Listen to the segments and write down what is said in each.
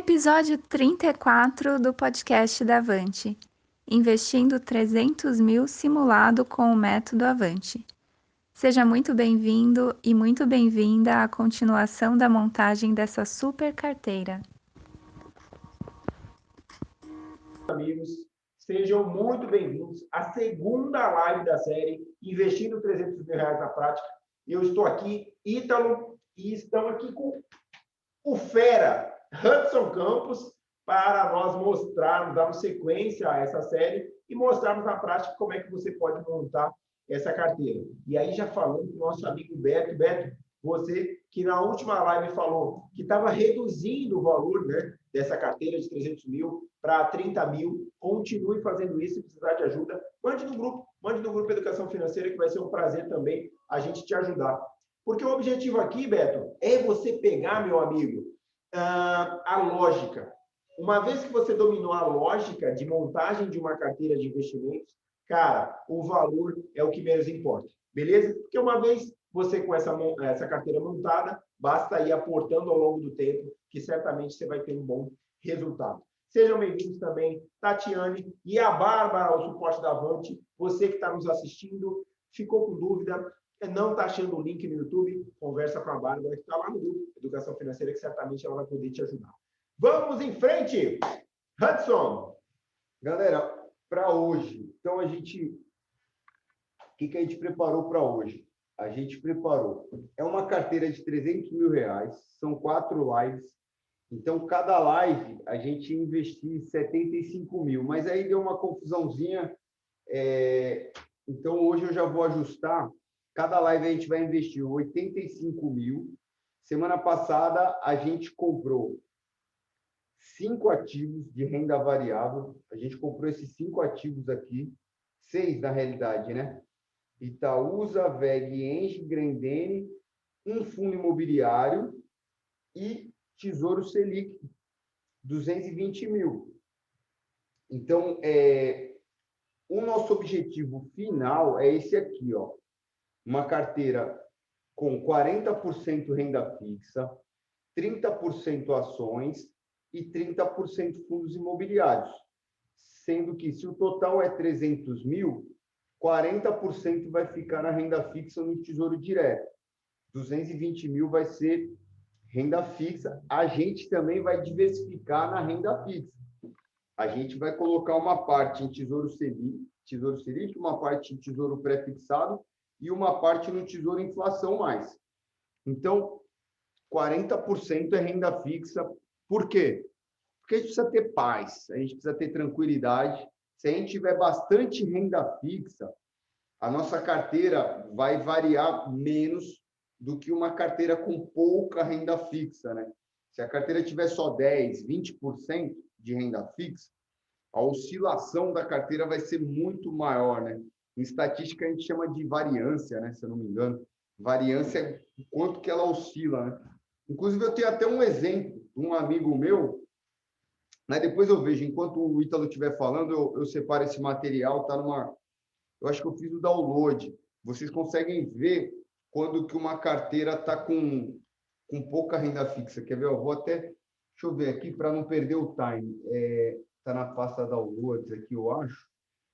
Episódio 34 do podcast da Avante. Investindo 300 mil simulado com o método Avante. Seja muito bem-vindo e muito bem-vinda à continuação da montagem dessa super carteira. Amigos, sejam muito bem-vindos à segunda live da série Investindo 300 mil reais na prática. Eu estou aqui, Ítalo, e estamos aqui com o Fera, Hudson Campos, para nós mostrarmos, darmos sequência a essa série e mostrarmos na prática como é que você pode montar essa carteira. E aí, já falando com o nosso amigo Beto, Beto, você que na última live falou que estava reduzindo o valor né, dessa carteira de 300 mil para 30 mil, continue fazendo isso se precisar de ajuda. Mande no grupo, mande no grupo Educação Financeira, que vai ser um prazer também a gente te ajudar. Porque o objetivo aqui, Beto, é você pegar, meu amigo, a lógica. Uma vez que você dominou a lógica de montagem de uma carteira de investimentos, cara, o valor é o que menos importa, beleza? Porque uma vez você com essa, essa carteira montada, basta ir aportando ao longo do tempo, que certamente você vai ter um bom resultado. Sejam bem-vindos também, Tatiane e a Bárbara, ao suporte da Avante. Você que está nos assistindo, ficou com dúvida, não está achando o link no YouTube, conversa com a Bárbara, que está lá no grupo Educação Financeira, que certamente ela vai poder te ajudar. Vamos em frente! Hudson! Galera, para hoje, então a gente. O que, que a gente preparou para hoje? A gente preparou. É uma carteira de 300 mil reais, são quatro lives. Então, cada live a gente investiu 75 mil, mas aí deu uma confusãozinha. É... Então, hoje eu já vou ajustar Cada live a gente vai investir 85 mil. Semana passada, a gente comprou cinco ativos de renda variável. A gente comprou esses cinco ativos aqui, seis na realidade, né? Itaúsa, VEG, Engie, Grendene, um fundo imobiliário e Tesouro Selic, 220 mil. Então, é, o nosso objetivo final é esse aqui, ó uma carteira com 40% renda fixa, 30% ações e 30% fundos imobiliários. Sendo que, se o total é 300 mil, 40% vai ficar na renda fixa no Tesouro Direto. 220 mil vai ser renda fixa. A gente também vai diversificar na renda fixa. A gente vai colocar uma parte em Tesouro Selic, Tesouro Selic, uma parte em Tesouro Pré-fixado e uma parte no Tesouro Inflação mais. Então, 40% é renda fixa. Por quê? Porque a gente precisa ter paz, a gente precisa ter tranquilidade. Se a gente tiver bastante renda fixa, a nossa carteira vai variar menos do que uma carteira com pouca renda fixa, né? Se a carteira tiver só 10, 20% de renda fixa, a oscilação da carteira vai ser muito maior, né? Em estatística, a gente chama de variância, né? se eu não me engano. Variância é o quanto que ela oscila. Né? Inclusive, eu tenho até um exemplo de um amigo meu. Né? Depois eu vejo, enquanto o Ítalo estiver falando, eu, eu separo esse material. Tá numa... Eu acho que eu fiz o download. Vocês conseguem ver quando que uma carteira está com, com pouca renda fixa. Quer ver? Eu vou até... Deixa eu ver aqui para não perder o time. Está é, na pasta downloads aqui, eu acho.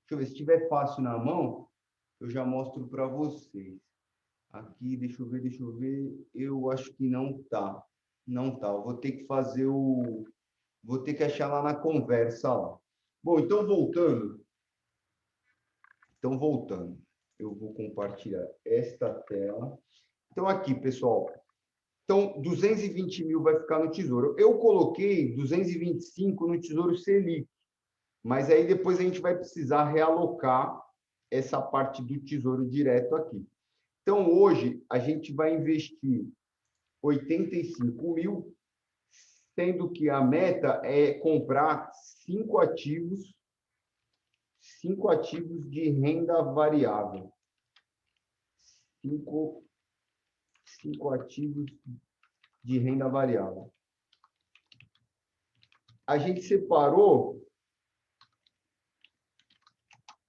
Deixa eu ver, se tiver fácil na mão, eu já mostro para vocês. Aqui, deixa eu ver, deixa eu ver. Eu acho que não tá. Não tá. Eu vou ter que fazer o. Vou ter que achar lá na conversa lá. Bom, então voltando. Então, voltando. Eu vou compartilhar esta tela. Então, aqui, pessoal. Então, 220 mil vai ficar no Tesouro. Eu coloquei 225 no Tesouro Selic. Mas aí depois a gente vai precisar realocar essa parte do tesouro direto aqui. Então, hoje, a gente vai investir 85 mil, sendo que a meta é comprar cinco ativos, cinco ativos de renda variável. Cinco, cinco ativos de renda variável. A gente separou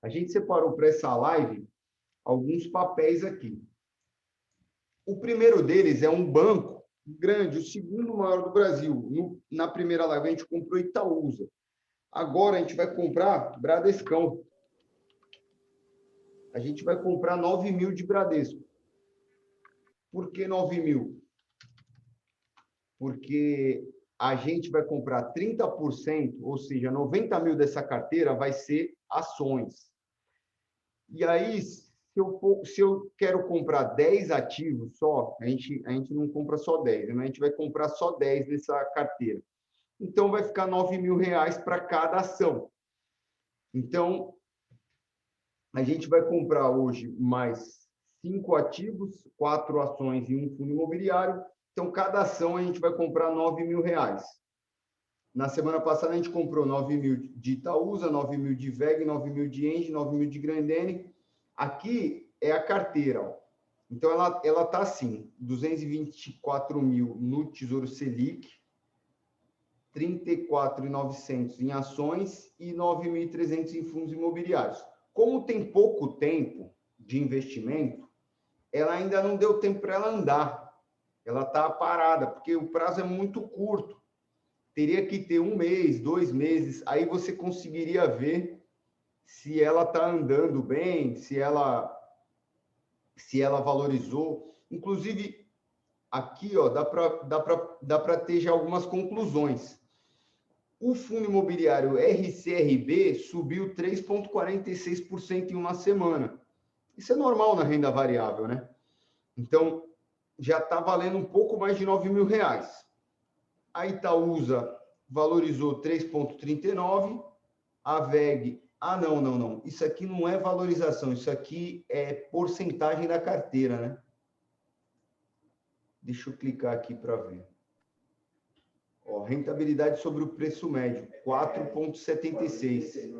a gente separou para essa live alguns papéis aqui. O primeiro deles é um banco grande, o segundo maior do Brasil. No, na primeira live a gente comprou Itaúsa. Agora a gente vai comprar Bradescão. A gente vai comprar 9 mil de Bradesco. Por que 9 mil? Porque a gente vai comprar 30%, ou seja, 90 mil dessa carteira vai ser ações. E aí, se eu, for, se eu quero comprar 10 ativos só, a gente, a gente não compra só 10, né? a gente vai comprar só 10 nessa carteira. Então, vai ficar 9 mil reais para cada ação. Então, a gente vai comprar hoje mais cinco ativos, quatro ações e um fundo imobiliário. Então, cada ação a gente vai comprar 9 mil reais. Na semana passada, a gente comprou 9 mil de Itaúsa, 9 mil de VEG, 9 mil de Engie, 9 mil de Grandene. Aqui é a carteira. Ó. Então, ela ela está assim, 224 mil no Tesouro Selic, 34.900 em ações e 9.300 em fundos imobiliários. Como tem pouco tempo de investimento, ela ainda não deu tempo para ela andar. Ela está parada, porque o prazo é muito curto teria que ter um mês, dois meses, aí você conseguiria ver se ela está andando bem, se ela se ela valorizou. Inclusive, aqui ó, dá para dá dá ter já algumas conclusões. O fundo imobiliário RCRB subiu 3,46% em uma semana. Isso é normal na renda variável, né? Então, já está valendo um pouco mais de 9 mil reais. A Itaúsa valorizou 3,39. A VEG, ah, não, não, não. Isso aqui não é valorização, isso aqui é porcentagem da carteira, né? Deixa eu clicar aqui para ver. Ó, rentabilidade sobre o preço médio, 4,76.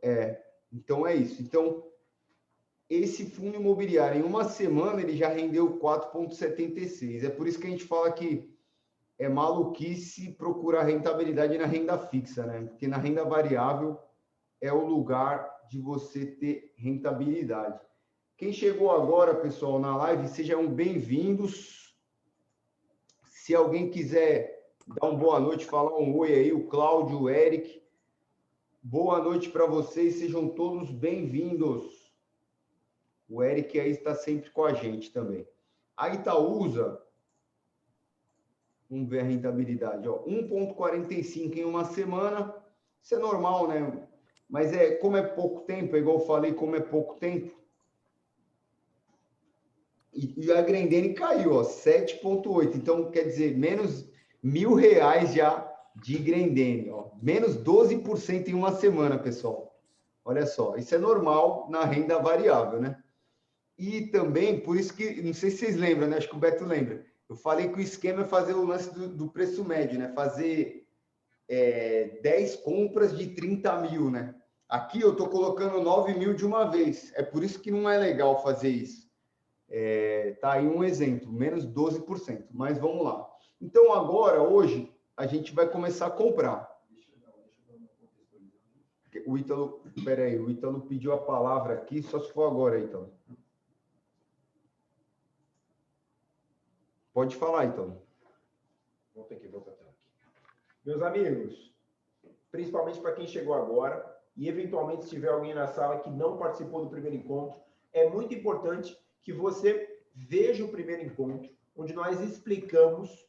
É, então é isso. Então, esse fundo imobiliário, em uma semana, ele já rendeu 4,76. É por isso que a gente fala que é maluquice procurar rentabilidade na renda fixa, né? Porque na renda variável é o lugar de você ter rentabilidade. Quem chegou agora, pessoal, na live, sejam bem-vindos. Se alguém quiser dar uma boa noite, falar um oi aí, o Cláudio, o Eric. Boa noite para vocês, sejam todos bem-vindos. O Eric aí está sempre com a gente também. A Itaúsa Vamos ver a rentabilidade. 1,45 em uma semana. Isso é normal, né? Mas é como é pouco tempo, é igual eu falei, como é pouco tempo. E, e a Grendene caiu, ó, 7,8. Então, quer dizer, menos mil reais já de Grendene, ó. Menos 12% em uma semana, pessoal. Olha só, isso é normal na renda variável, né? E também, por isso que, não sei se vocês lembram, né? Acho que o Beto lembra eu falei que o esquema é fazer o lance do, do preço médio, né? Fazer é, 10 compras de 30 mil, né? Aqui eu estou colocando 9 mil de uma vez. É por isso que não é legal fazer isso. É, tá aí um exemplo, menos 12%. Mas vamos lá. Então agora, hoje, a gente vai começar a comprar. O Ítalo, peraí, o Ítalo pediu a palavra aqui, só se for agora, Ítalo. Pode falar, então. Vou ter que voltar aqui. Meus amigos, principalmente para quem chegou agora e eventualmente se tiver alguém na sala que não participou do primeiro encontro, é muito importante que você veja o primeiro encontro, onde nós explicamos,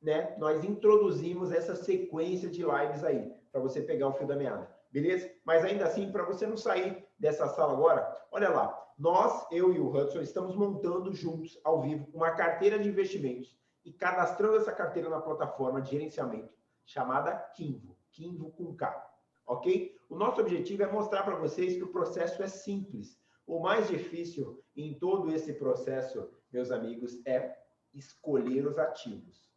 né? Nós introduzimos essa sequência de lives aí, para você pegar o fio da meada. Beleza? Mas ainda assim, para você não sair dessa sala agora, olha lá, nós, eu e o Hudson, estamos montando juntos, ao vivo, uma carteira de investimentos e cadastrando essa carteira na plataforma de gerenciamento chamada Kinvo, Kinvo com K, ok? O nosso objetivo é mostrar para vocês que o processo é simples. O mais difícil em todo esse processo, meus amigos, é escolher os ativos.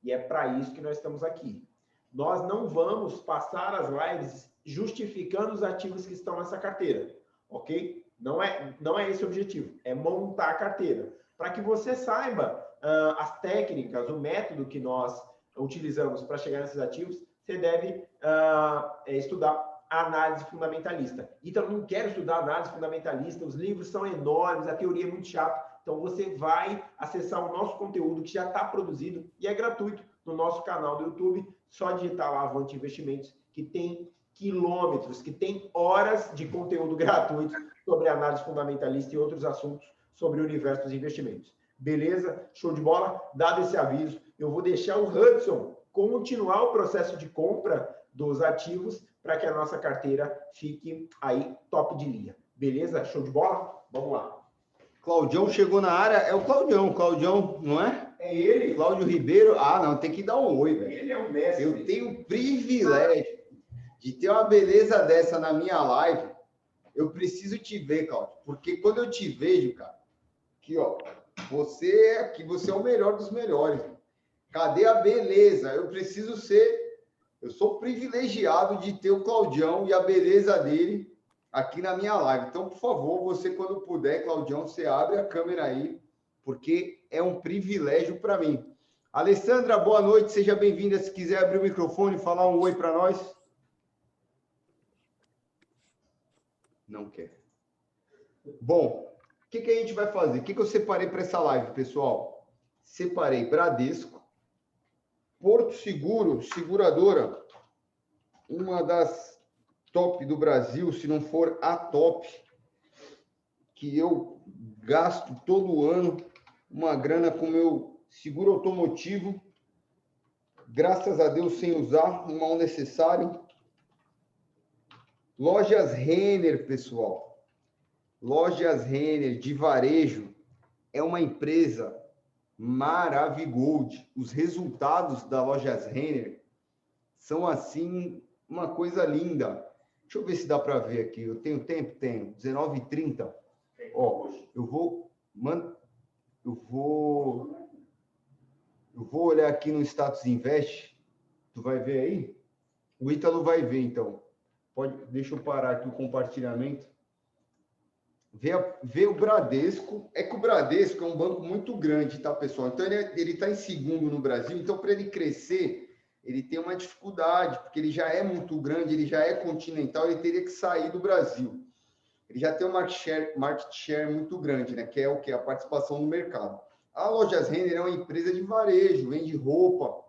E é para isso que nós estamos aqui. Nós não vamos passar as lives justificando os ativos que estão nessa carteira, ok? Não é, não é esse o objetivo, é montar a carteira. Para que você saiba uh, as técnicas, o método que nós utilizamos para chegar nesses ativos, você deve uh, estudar análise fundamentalista. Então, não quero estudar análise fundamentalista, os livros são enormes, a teoria é muito chata. Então você vai acessar o nosso conteúdo que já está produzido e é gratuito no nosso canal do YouTube. Só digitar lá Avante Investimentos, que tem quilômetros, que tem horas de conteúdo gratuito sobre análise fundamentalista e outros assuntos sobre o universo dos investimentos. Beleza? Show de bola? Dado esse aviso, eu vou deixar o Hudson continuar o processo de compra dos ativos para que a nossa carteira fique aí top de linha. Beleza? Show de bola? Vamos lá. Claudião chegou na área, é o Claudião, Claudião, não é? É ele. Cláudio Ribeiro. Ah, não, tem que dar um oi, velho. Ele é o mestre. Eu tenho o privilégio de ter uma beleza dessa na minha live. Eu preciso te ver, Cláudio, porque quando eu te vejo, cara, aqui, ó, você aqui, você é o melhor dos melhores. Cadê a beleza? Eu preciso ser, eu sou privilegiado de ter o Claudião e a beleza dele aqui na minha live. Então, por favor, você quando puder, Claudião, você abre a câmera aí, porque é um privilégio para mim. Alessandra, boa noite, seja bem-vinda. Se quiser abrir o microfone e falar um oi para nós. Não quer. Bom, o que, que a gente vai fazer? O que, que eu separei para essa live, pessoal? Separei Bradesco, Porto Seguro, seguradora, uma das top do Brasil, se não for a top, que eu gasto todo ano uma grana com meu seguro automotivo, graças a Deus sem usar, um mal necessário. Lojas Renner, pessoal. Lojas Renner de varejo é uma empresa maravigold. Os resultados da Lojas Renner são assim uma coisa linda. Deixa eu ver se dá para ver aqui. Eu tenho tempo? Tenho. 19h30. Ó, eu vou. Man, eu vou. Eu vou olhar aqui no status invest. Tu vai ver aí? O Ítalo vai ver, então. Pode, deixa eu parar aqui o compartilhamento. Vê, vê o Bradesco. É que o Bradesco é um banco muito grande, tá, pessoal? Então ele está em segundo no Brasil. Então, para ele crescer, ele tem uma dificuldade, porque ele já é muito grande, ele já é continental, ele teria que sair do Brasil. Ele já tem um market share, market share muito grande, né? Que é o que? A participação no mercado. A Lojas Renner é uma empresa de varejo, vende roupa.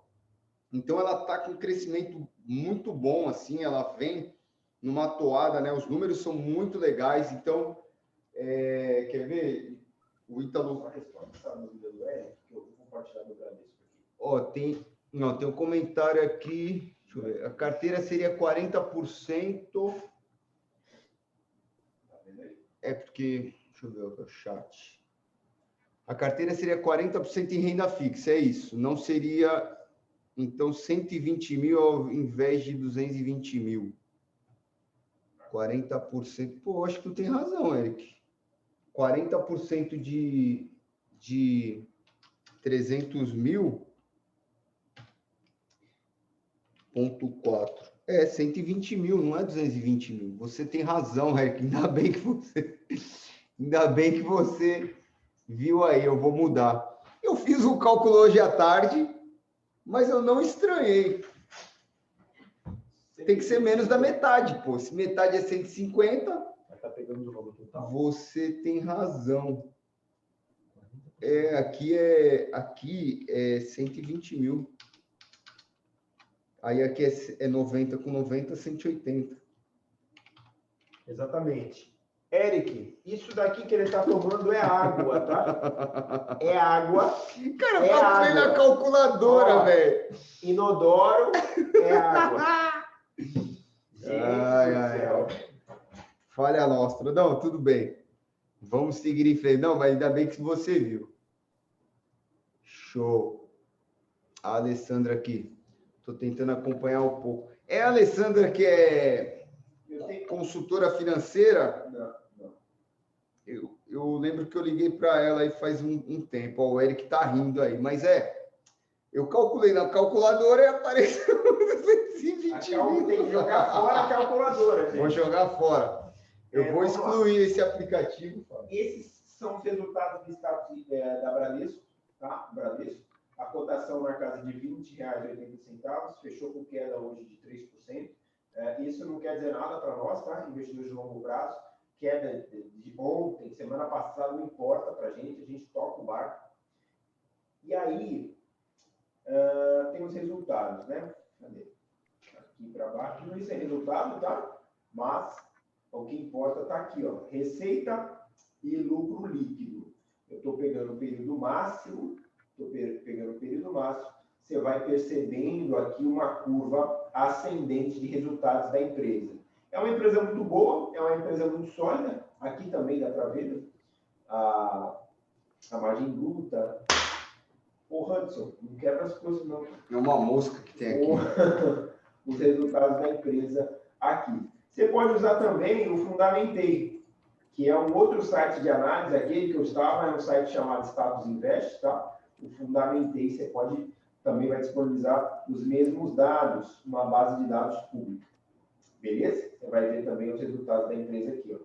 Então ela está com um crescimento muito bom, assim, ela vem numa toada, né? Os números são muito legais. Então, é... quer ver? O Ítalo. Ó, tem, não, tem um comentário aqui. Deixa eu ver. A carteira seria 40%. É porque. Deixa eu ver o chat. A carteira seria 40% em renda fixa, é isso. Não seria, então, 120 mil ao invés de 220 mil. 40%. Pô, acho que tu tem razão, Eric. 40% de, de 300 mil ponto quatro. É, 120 mil, não é 220 mil. Você tem razão, Eric. Ainda bem que você. Ainda bem que você viu aí, eu vou mudar. Eu fiz o cálculo hoje à tarde, mas eu não estranhei. Tem que ser menos da metade, pô. Se metade é 150, tá pegando o valor total. Você tem razão. É, aqui é aqui é 120 mil. Aí aqui é, 90 é com 90, 180. Exatamente. Eric, isso daqui que ele está tomando é água, tá? É água. Cara, é tá água. na calculadora, velho. Inodoro é água. Ai, ai, ai. Falha nossa. Não, tudo bem. Vamos seguir em frente. Não, mas ainda bem que você viu. Show. A Alessandra aqui. Estou tentando acompanhar um pouco. É a Alessandra que é consultora financeira? Não, não. Eu, eu lembro que eu liguei para ela aí faz um, um tempo. Ó, o Eric está rindo aí, mas é. Eu calculei na calculadora e apareceu 220 mil. Tem que jogar fora a calculadora. Gente. Vou jogar fora. Eu é, vou excluir esse aplicativo. Esses são os resultados do status é, da Bradesco, tá? Bradesco a cotação na casa de R$ 20,80, fechou com queda hoje de 3%. É, isso não quer dizer nada para nós, tá? Investidores de longo prazo, queda de ontem, semana passada, não importa para a gente, a gente toca o barco. E aí, uh, tem os resultados, né? Cadê? Aqui para baixo. Não isso é resultado, tá? Mas o que importa está aqui, ó. Receita e lucro líquido. Eu estou pegando o período máximo, estou pegando o período máximo. Você vai percebendo aqui uma curva ascendente de resultados da empresa. É uma empresa muito boa, é uma empresa muito sólida. Aqui também dá para ver a, a margem bruta. Ô, Hudson, não quebra as coisas, não. É uma mosca que tem aqui. Os resultados da empresa aqui. Você pode usar também o Fundamentei, que é um outro site de análise, aquele que eu estava, é um site chamado Status Invest, tá? O Fundamentei, você pode também vai disponibilizar os mesmos dados, uma base de dados pública. Beleza? Você vai ver também os resultados da empresa aqui, ó.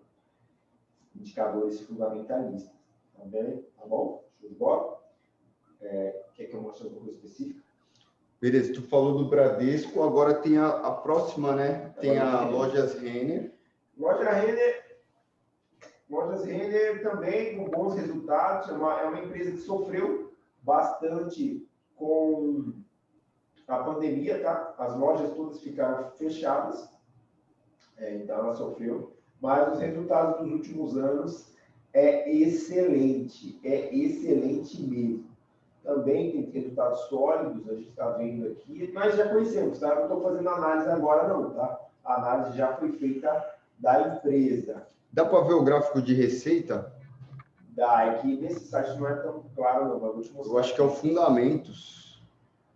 Indicadores fundamentalistas. Tá bem? Tá bom? Show de bola? É, quer que eu mostre alguma coisa específica? Beleza, tu falou do Bradesco, agora tem a, a próxima, né? Tem a, a Lojas Renner. Loja Renner, Lojas Renner também com bons resultados, é uma, é uma empresa que sofreu bastante com a pandemia, tá? As lojas todas ficaram fechadas, é, então ela sofreu, mas os resultados dos últimos anos é excelente, é excelente mesmo. Também tem resultados sólidos, a gente está vendo aqui, mas já conhecemos, tá? Não estou fazendo análise agora não, tá? A análise já foi feita da empresa. Dá para ver o gráfico de receita? Dá, é que nesse site não é tão claro não, mas vou te mostrar. Eu acho que é o Fundamentos.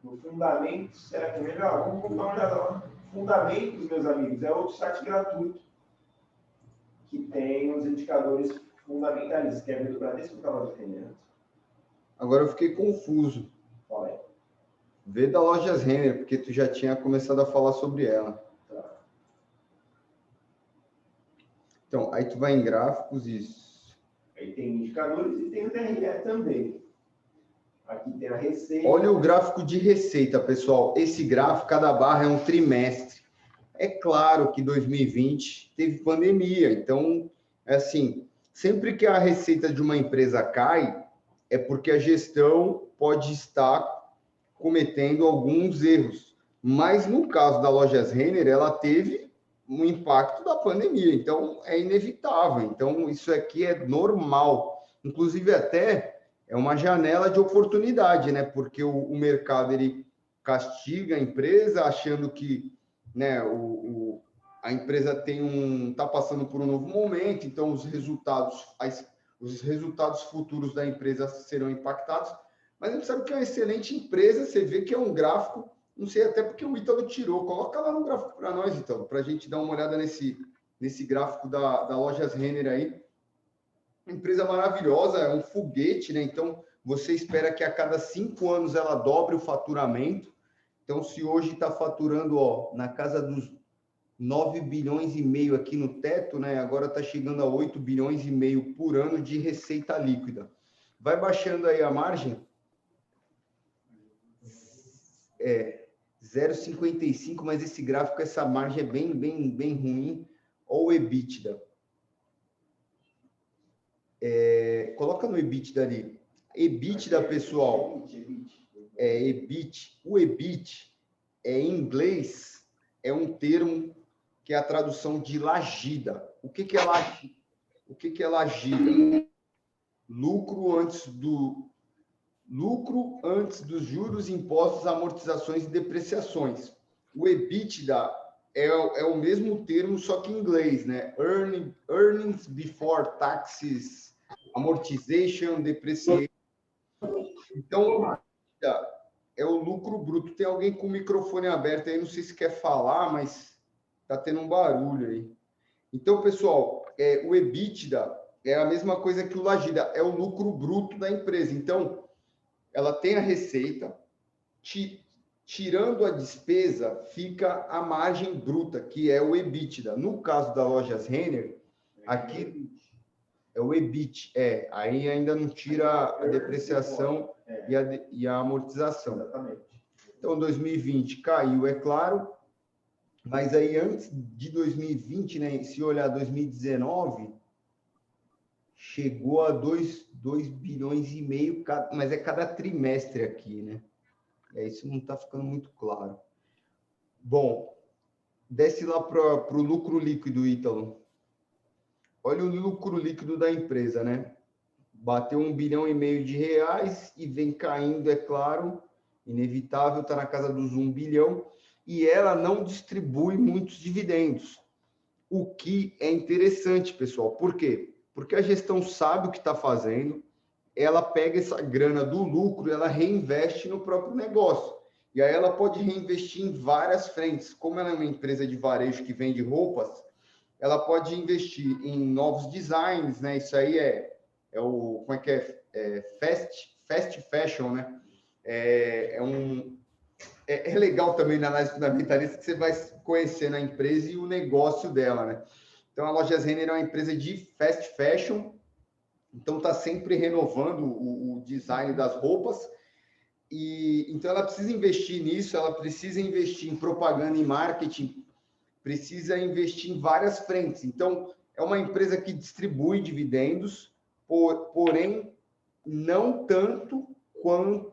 No Fundamentos, será que é melhor? Vamos dar uma olhada lá. Fundamentos, meus amigos, é outro site gratuito que tem os indicadores fundamentalistas. Quer ver do Bradesco ou estava defendendo? Agora eu fiquei confuso. Qual é? Vê da Lojas Renner, porque tu já tinha começado a falar sobre ela. Tá. Então, aí tu vai em gráficos e... Aí tem indicadores e tem o DRE também. Aqui tem a receita. Olha o gráfico de receita, pessoal. Esse gráfico, cada barra é um trimestre. É claro que 2020 teve pandemia, então, é assim, sempre que a receita de uma empresa cai, é porque a gestão pode estar cometendo alguns erros. Mas no caso da Lojas Renner, ela teve um impacto da pandemia, então é inevitável. Então, isso aqui é normal. Inclusive, até é uma janela de oportunidade, né? Porque o, o mercado ele castiga a empresa achando que né, o, o, a empresa tem um está passando por um novo momento, então os resultados as, os resultados futuros da empresa serão impactados. Mas a gente sabe que é uma excelente empresa, você vê que é um gráfico, não sei até porque o Ítalo tirou, coloca lá no gráfico para nós, Ítalo, para a gente dar uma olhada nesse, nesse gráfico da, da Lojas Renner aí empresa maravilhosa, é um foguete, né? Então, você espera que a cada cinco anos ela dobre o faturamento. Então, se hoje está faturando ó, na casa dos 9 bilhões e meio aqui no teto, né? Agora está chegando a 8 bilhões e meio por ano de receita líquida. Vai baixando aí a margem. É 0,55, mas esse gráfico, essa margem é bem, bem, bem ruim. Ou o EBITDA. É, coloca no EBITDA ali. EBITDA, pessoal. É EBIT. O EBIT, é, em inglês, é um termo que é a tradução de lagida. O que, que é lagida? O que, que é lagida? Lucro antes do lucro antes dos juros, impostos, amortizações e depreciações. O EBITDA é, é o mesmo termo, só que em inglês, né? Earning, earnings before taxes amortization, depreciation. Então, é o lucro bruto. Tem alguém com o microfone aberto aí, não sei se quer falar, mas tá tendo um barulho aí. Então, pessoal, é, o EBITDA é a mesma coisa que o Lagida, é o lucro bruto da empresa. Então, ela tem a receita, tirando a despesa, fica a margem bruta, que é o EBITDA. No caso da Lojas Renner, aqui é o EBIT, é, aí ainda não tira a depreciação é. e, a, e a amortização. Exatamente. Então, 2020 caiu, é claro, mas aí antes de 2020, né, se olhar 2019, chegou a 2, 2 bilhões e meio, mas é cada trimestre aqui, né? É, isso não está ficando muito claro. Bom, desce lá para o lucro líquido, Ítalo. Olha o lucro líquido da empresa, né? Bateu um bilhão e meio de reais e vem caindo, é claro, inevitável, está na casa dos um bilhão, e ela não distribui muitos dividendos. O que é interessante, pessoal. Por quê? Porque a gestão sabe o que está fazendo, ela pega essa grana do lucro, ela reinveste no próprio negócio. E aí ela pode reinvestir em várias frentes. Como ela é uma empresa de varejo que vende roupas, ela pode investir em novos designs, né? Isso aí é, é o como é que é, é fast, fast fashion, né? É, é um é, é, legal também na análise fundamentalista que você vai conhecendo a empresa e o negócio dela, né? Então a Lojas Renner é uma empresa de fast fashion então está sempre renovando o, o, design das roupas e então ela precisa investir nisso, ela precisa investir em propaganda e marketing, precisa investir em várias frentes. Então é uma empresa que distribui dividendos, por, porém não tanto quanto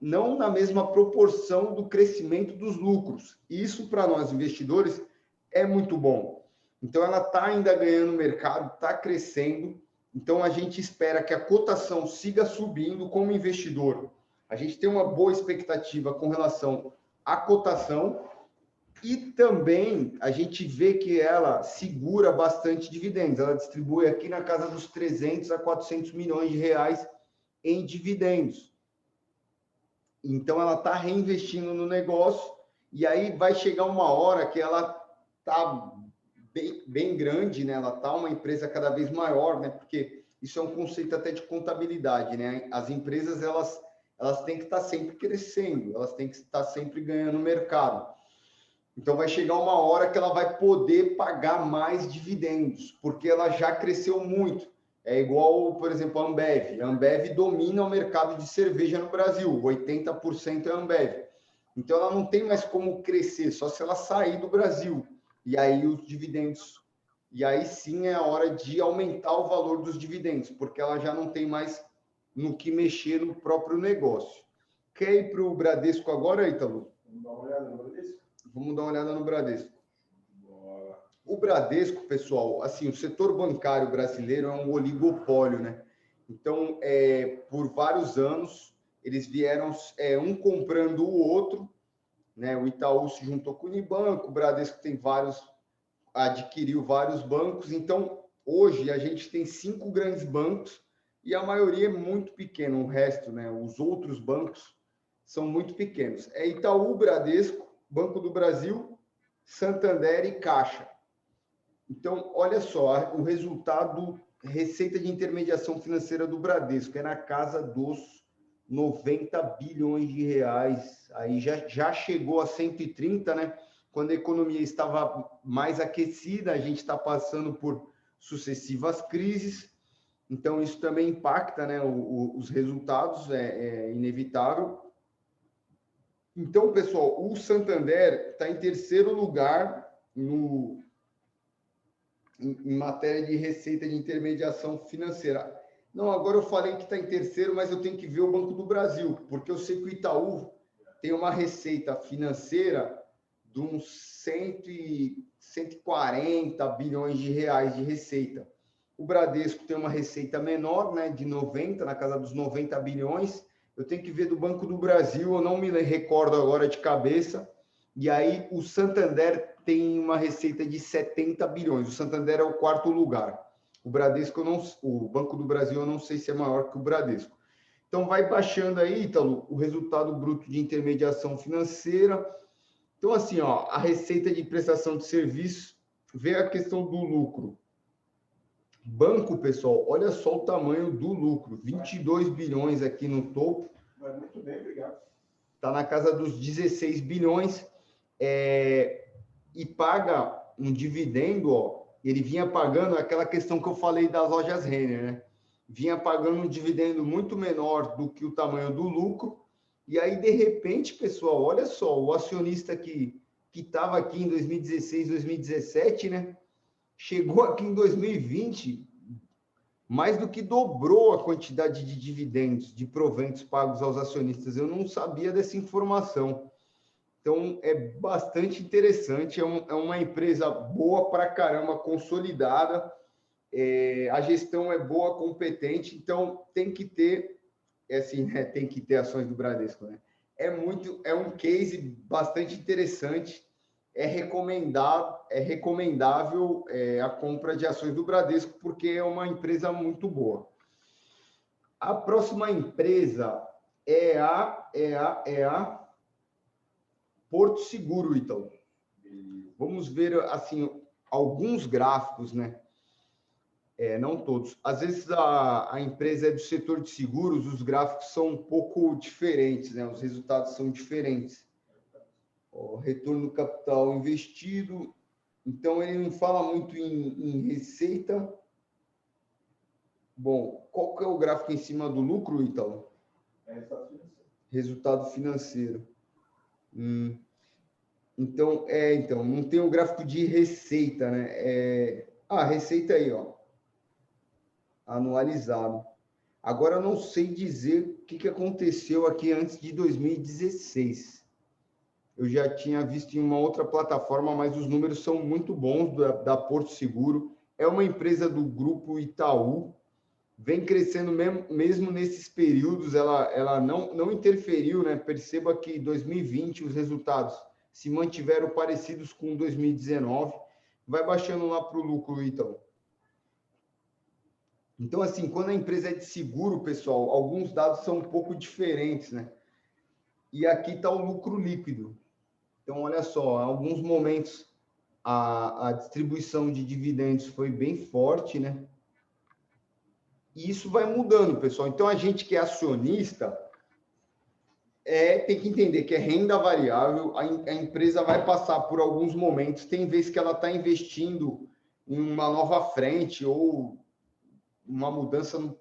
não na mesma proporção do crescimento dos lucros. Isso para nós investidores é muito bom. Então ela está ainda ganhando mercado, está crescendo então, a gente espera que a cotação siga subindo como investidor. A gente tem uma boa expectativa com relação à cotação e também a gente vê que ela segura bastante dividendos. Ela distribui aqui na casa dos 300 a 400 milhões de reais em dividendos. Então, ela está reinvestindo no negócio e aí vai chegar uma hora que ela está bem, bem grande, né? Ela está uma empresa cada vez maior, né? Porque isso é um conceito até de contabilidade, né? As empresas elas elas têm que estar tá sempre crescendo, elas têm que estar sempre ganhando mercado. Então vai chegar uma hora que ela vai poder pagar mais dividendos, porque ela já cresceu muito. É igual, por exemplo, a Ambev. A Ambev domina o mercado de cerveja no Brasil, 80% é a Ambev. Então ela não tem mais como crescer, só se ela sair do Brasil e aí os dividendos. E aí sim é a hora de aumentar o valor dos dividendos, porque ela já não tem mais no que mexer no próprio negócio. Quer ir para o Bradesco agora, Ítalo? Vamos dar uma olhada no Bradesco? Vamos dar uma olhada no Bradesco. O Bradesco, pessoal, assim, o setor bancário brasileiro é um oligopólio, né? Então, é, por vários anos, eles vieram é, um comprando o outro né? O Itaú se juntou com o Unibanco, o Bradesco tem vários, adquiriu vários bancos. Então, hoje a gente tem cinco grandes bancos e a maioria é muito pequena. O resto, né? Os outros bancos são muito pequenos. É Itaú, Bradesco, Banco do Brasil, Santander e Caixa. Então, olha só, o resultado, receita de intermediação financeira do Bradesco é na casa dos 90 bilhões de reais. Aí já, já chegou a 130, né? Quando a economia estava mais aquecida, a gente está passando por sucessivas crises. Então, isso também impacta né, o, o, os resultados, é, é inevitável. Então, pessoal, o Santander está em terceiro lugar no, em, matéria de receita de intermediação financeira não, agora eu falei que está em terceiro, mas eu tenho que ver o Banco do Brasil, porque eu sei que o Itaú tem uma receita financeira de uns 100, 140 bilhões de reais de receita. O Bradesco tem uma receita menor, né, de 90, na casa dos 90 bilhões. Eu tenho que ver do Banco do Brasil, eu não me recordo agora de cabeça. E aí o Santander tem uma receita de 70 bilhões. O Santander é o quarto lugar. O Bradesco, não, o Banco do Brasil, eu não sei se é maior que o Bradesco. Então, vai baixando aí, Ítalo, o resultado bruto de intermediação financeira. Então, assim, ó, a receita de prestação de serviço, vê a questão do lucro. Banco, pessoal, olha só o tamanho do lucro, 22 bilhões aqui no topo. Muito bem, obrigado. Está na casa dos 16 bilhões é, e paga um dividendo, ó, ele vinha pagando aquela questão que eu falei das lojas Renner, né? Vinha pagando um dividendo muito menor do que o tamanho do lucro. E aí, de repente, pessoal, olha só, o acionista que que estava aqui em 2016, 2017, né? Chegou aqui em 2020, mais do que dobrou a quantidade de dividendos, de proventos pagos aos acionistas. Eu não sabia dessa informação. Então, é bastante interessante. É, um, é uma empresa boa para caramba, consolidada. É, a gestão é boa, competente. Então, tem que ter, é assim, né? tem que ter ações do Bradesco. Né? É, muito, é um case bastante interessante é recomendado, é recomendável é, a compra de ações do Bradesco, porque é uma empresa muito boa. A próxima empresa é a, é a, é a Porto Seguro, então. Vamos ver, assim, alguns gráficos, né? É, não todos. Às vezes a, a empresa é do setor de seguros, os gráficos são um pouco diferentes, né? Os resultados são diferentes o retorno do capital investido. Então, ele não fala muito em, em receita. Bom, qual que é o gráfico em cima do lucro, Ítalo? É resultado financeiro. Resultado financeiro. Hum. Então, é, então, não tem o gráfico de receita, né? É... Ah, receita aí, ó. Anualizado. Agora, eu não sei dizer o que, que aconteceu aqui antes de 2016 eu já tinha visto em uma outra plataforma, mas os números são muito bons da, da Porto Seguro. É uma empresa do grupo Itaú, vem crescendo mesmo, mesmo nesses períodos, ela, ela não, não interferiu, né? Perceba que 2020 os resultados se mantiveram parecidos com 2019, vai baixando lá para o lucro, Itaú. Então, assim, quando a empresa é de seguro, pessoal, alguns dados são um pouco diferentes, né? E aqui está o lucro líquido. Então, olha só, em alguns momentos a, a distribuição de dividendos foi bem forte, né? E isso vai mudando, pessoal. Então, a gente que é acionista é, tem que entender que é renda variável, a, a empresa vai passar por alguns momentos, tem vezes que ela está investindo em uma nova frente ou uma mudança no,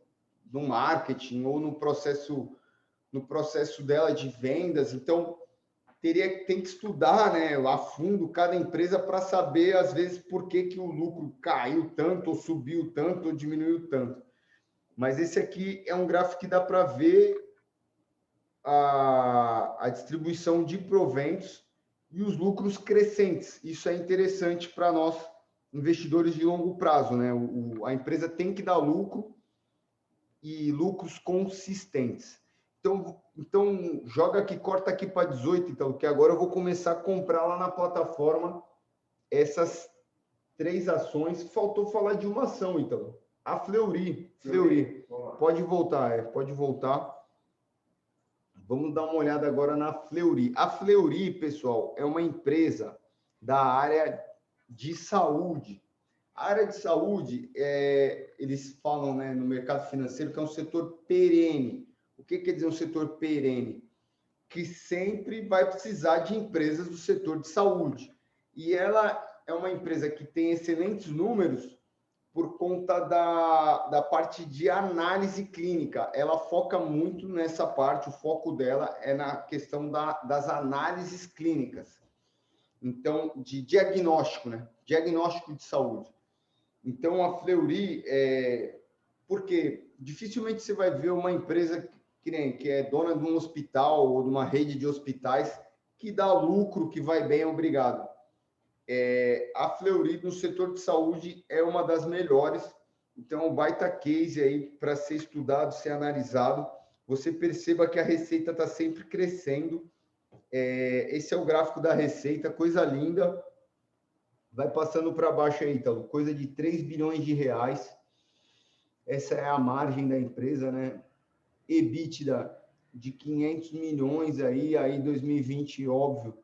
no marketing ou no processo no processo dela de vendas. Então, teria tem que estudar né, a fundo cada empresa para saber, às vezes, por que, que o lucro caiu tanto, ou subiu tanto, ou diminuiu tanto. Mas esse aqui é um gráfico que dá para ver a, a distribuição de proventos e os lucros crescentes. Isso é interessante para nós, investidores de longo prazo. Né? O, o, a empresa tem que dar lucro e lucros consistentes. Então, então joga aqui, corta aqui para 18, então, que agora eu vou começar a comprar lá na plataforma essas três ações. Faltou falar de uma ação, então. A Fleury. Fleury. Pode voltar, é, pode voltar. Vamos dar uma olhada agora na Fleury. A Fleury, pessoal, é uma empresa da área de saúde. A área de saúde, é, eles falam né, no mercado financeiro que é um setor perene o que quer dizer um setor perene? Que sempre vai precisar de empresas do setor de saúde. E ela é uma empresa que tem excelentes números por conta da, da parte de análise clínica. Ela foca muito nessa parte, o foco dela é na questão da, das análises clínicas. Então, de diagnóstico, né? Diagnóstico de saúde. Então, a Fleury, é... porque dificilmente você vai ver uma empresa que, nem, que é dona de um hospital ou de uma rede de hospitais que dá lucro, que vai bem, obrigado. É, a Fleury no setor de saúde é uma das melhores, então um baita case aí para ser estudado, ser analisado. Você perceba que a receita está sempre crescendo. É, esse é o gráfico da receita, coisa linda. Vai passando para baixo aí, então, coisa de 3 bilhões de reais. Essa é a margem da empresa, né? EBITDA de 500 milhões aí, aí 2020, óbvio,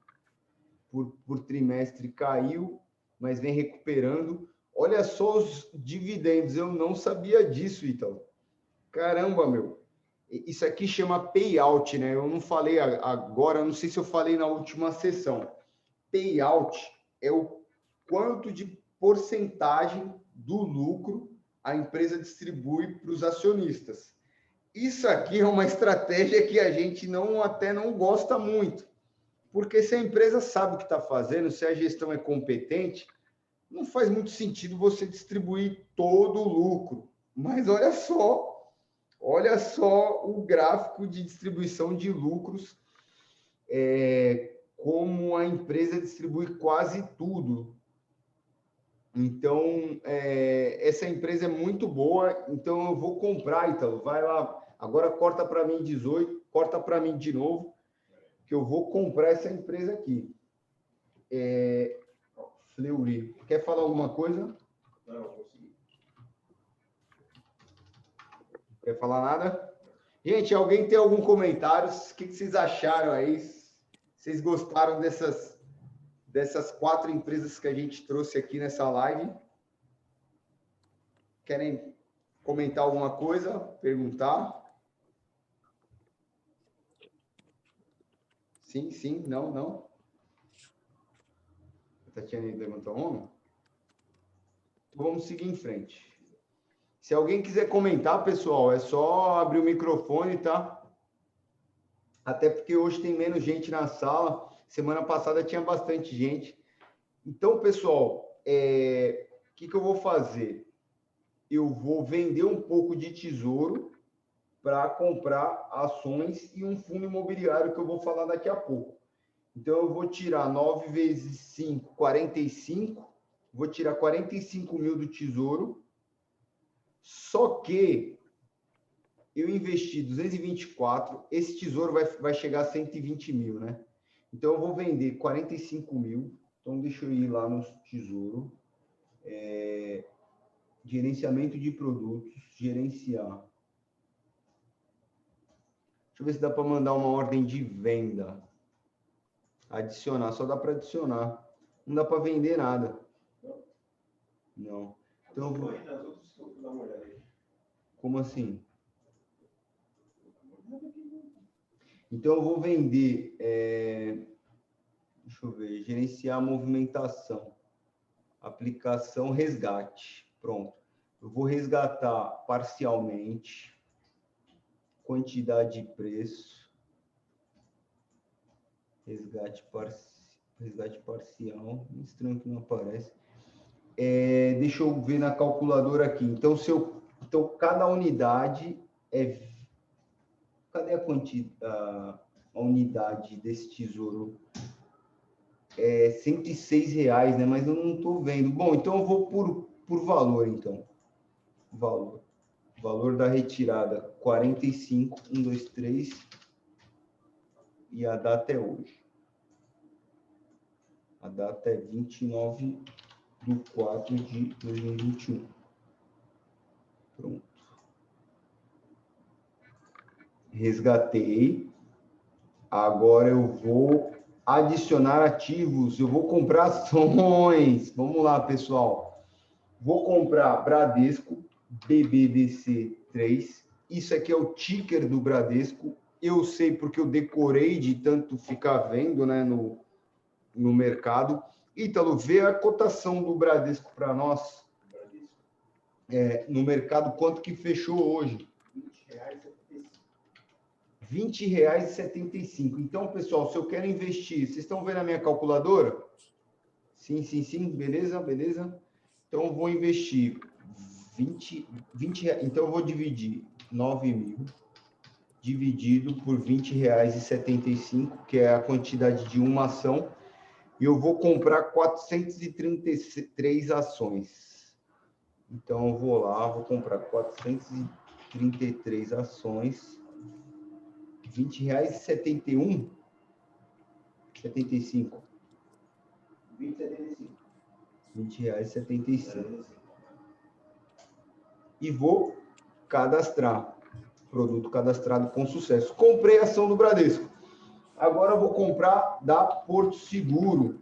por, por trimestre caiu, mas vem recuperando. Olha só os dividendos, eu não sabia disso, então. Caramba, meu. Isso aqui chama payout, né? Eu não falei agora, não sei se eu falei na última sessão. Payout é o quanto de porcentagem do lucro a empresa distribui para os acionistas. Isso aqui é uma estratégia que a gente não até não gosta muito, porque se a empresa sabe o que está fazendo, se a gestão é competente, não faz muito sentido você distribuir todo o lucro. Mas olha só, olha só o gráfico de distribuição de lucros, é, como a empresa distribui quase tudo. Então, é, essa empresa é muito boa, então eu vou comprar, então, vai lá, agora corta para mim 18, corta para mim de novo, que eu vou comprar essa empresa aqui. É, Fleury, quer falar alguma coisa? Não, consegui. Quer falar nada? Gente, alguém tem algum comentário? O que vocês acharam aí? Vocês gostaram dessas, dessas quatro empresas que a gente trouxe aqui nessa live? Querem comentar alguma coisa? Perguntar? Sim, sim, não, não. A Tatiana levantou a mão? Então, vamos seguir em frente. Se alguém quiser comentar, pessoal, é só abrir o microfone, tá? Até porque hoje tem menos gente na sala. Semana passada tinha bastante gente. Então, pessoal, é... o que, que eu vou fazer? Eu vou vender um pouco de tesouro para comprar ações e um fundo imobiliário que eu vou falar daqui a pouco. Então, eu vou tirar 9 vezes 5, 45. Vou tirar 45 mil do tesouro. Só que eu investi 224, esse tesouro vai, vai chegar a 120 mil, né? Então, eu vou vender 45 mil. Então, deixa eu ir lá no tesouro. É, gerenciamento de produtos, gerenciar. Deixa eu ver se dá para mandar uma ordem de venda. Adicionar, só dá para adicionar. Não dá para vender nada. Não. Então, vou... como assim? Então, eu vou vender. É... Deixa eu ver. Gerenciar a movimentação. Aplicação resgate. Pronto. Eu vou resgatar parcialmente. Quantidade de preço. Resgate, par... resgate parcial. Estranho que não aparece. É... Deixa eu ver na calculadora aqui. Então, se eu... então cada unidade é cadê a quantidade, a unidade desse tesouro? É 106 reais, né? Mas eu não estou vendo. Bom, então eu vou por, por valor, então. Valor. Valor da retirada, 45, 1, 2, 3. E a data é hoje. A data é 29 de 4 de 2021. Pronto resgatei. Agora eu vou adicionar ativos, eu vou comprar ações. Vamos lá, pessoal. Vou comprar Bradesco BBDC3. Isso aqui é o ticker do Bradesco. Eu sei porque eu decorei de tanto ficar vendo né, no, no mercado. Ítalo, vê a cotação do Bradesco para nós. É, no mercado, quanto que fechou hoje? 20 reais R$ 20,75. Então, pessoal, se eu quero investir, vocês estão vendo a minha calculadora? Sim, sim, sim, beleza, beleza. Então, eu vou investir 20, 20 então eu vou dividir 9 mil dividido por R$ 20,75, que é a quantidade de uma ação, e eu vou comprar 433 ações. Então, eu vou lá, vou comprar 433 ações 20 reais e 71? 75. 20 20 reais e 75. E vou cadastrar. Produto cadastrado com sucesso. Comprei ação do Bradesco. Agora vou comprar da Porto Seguro.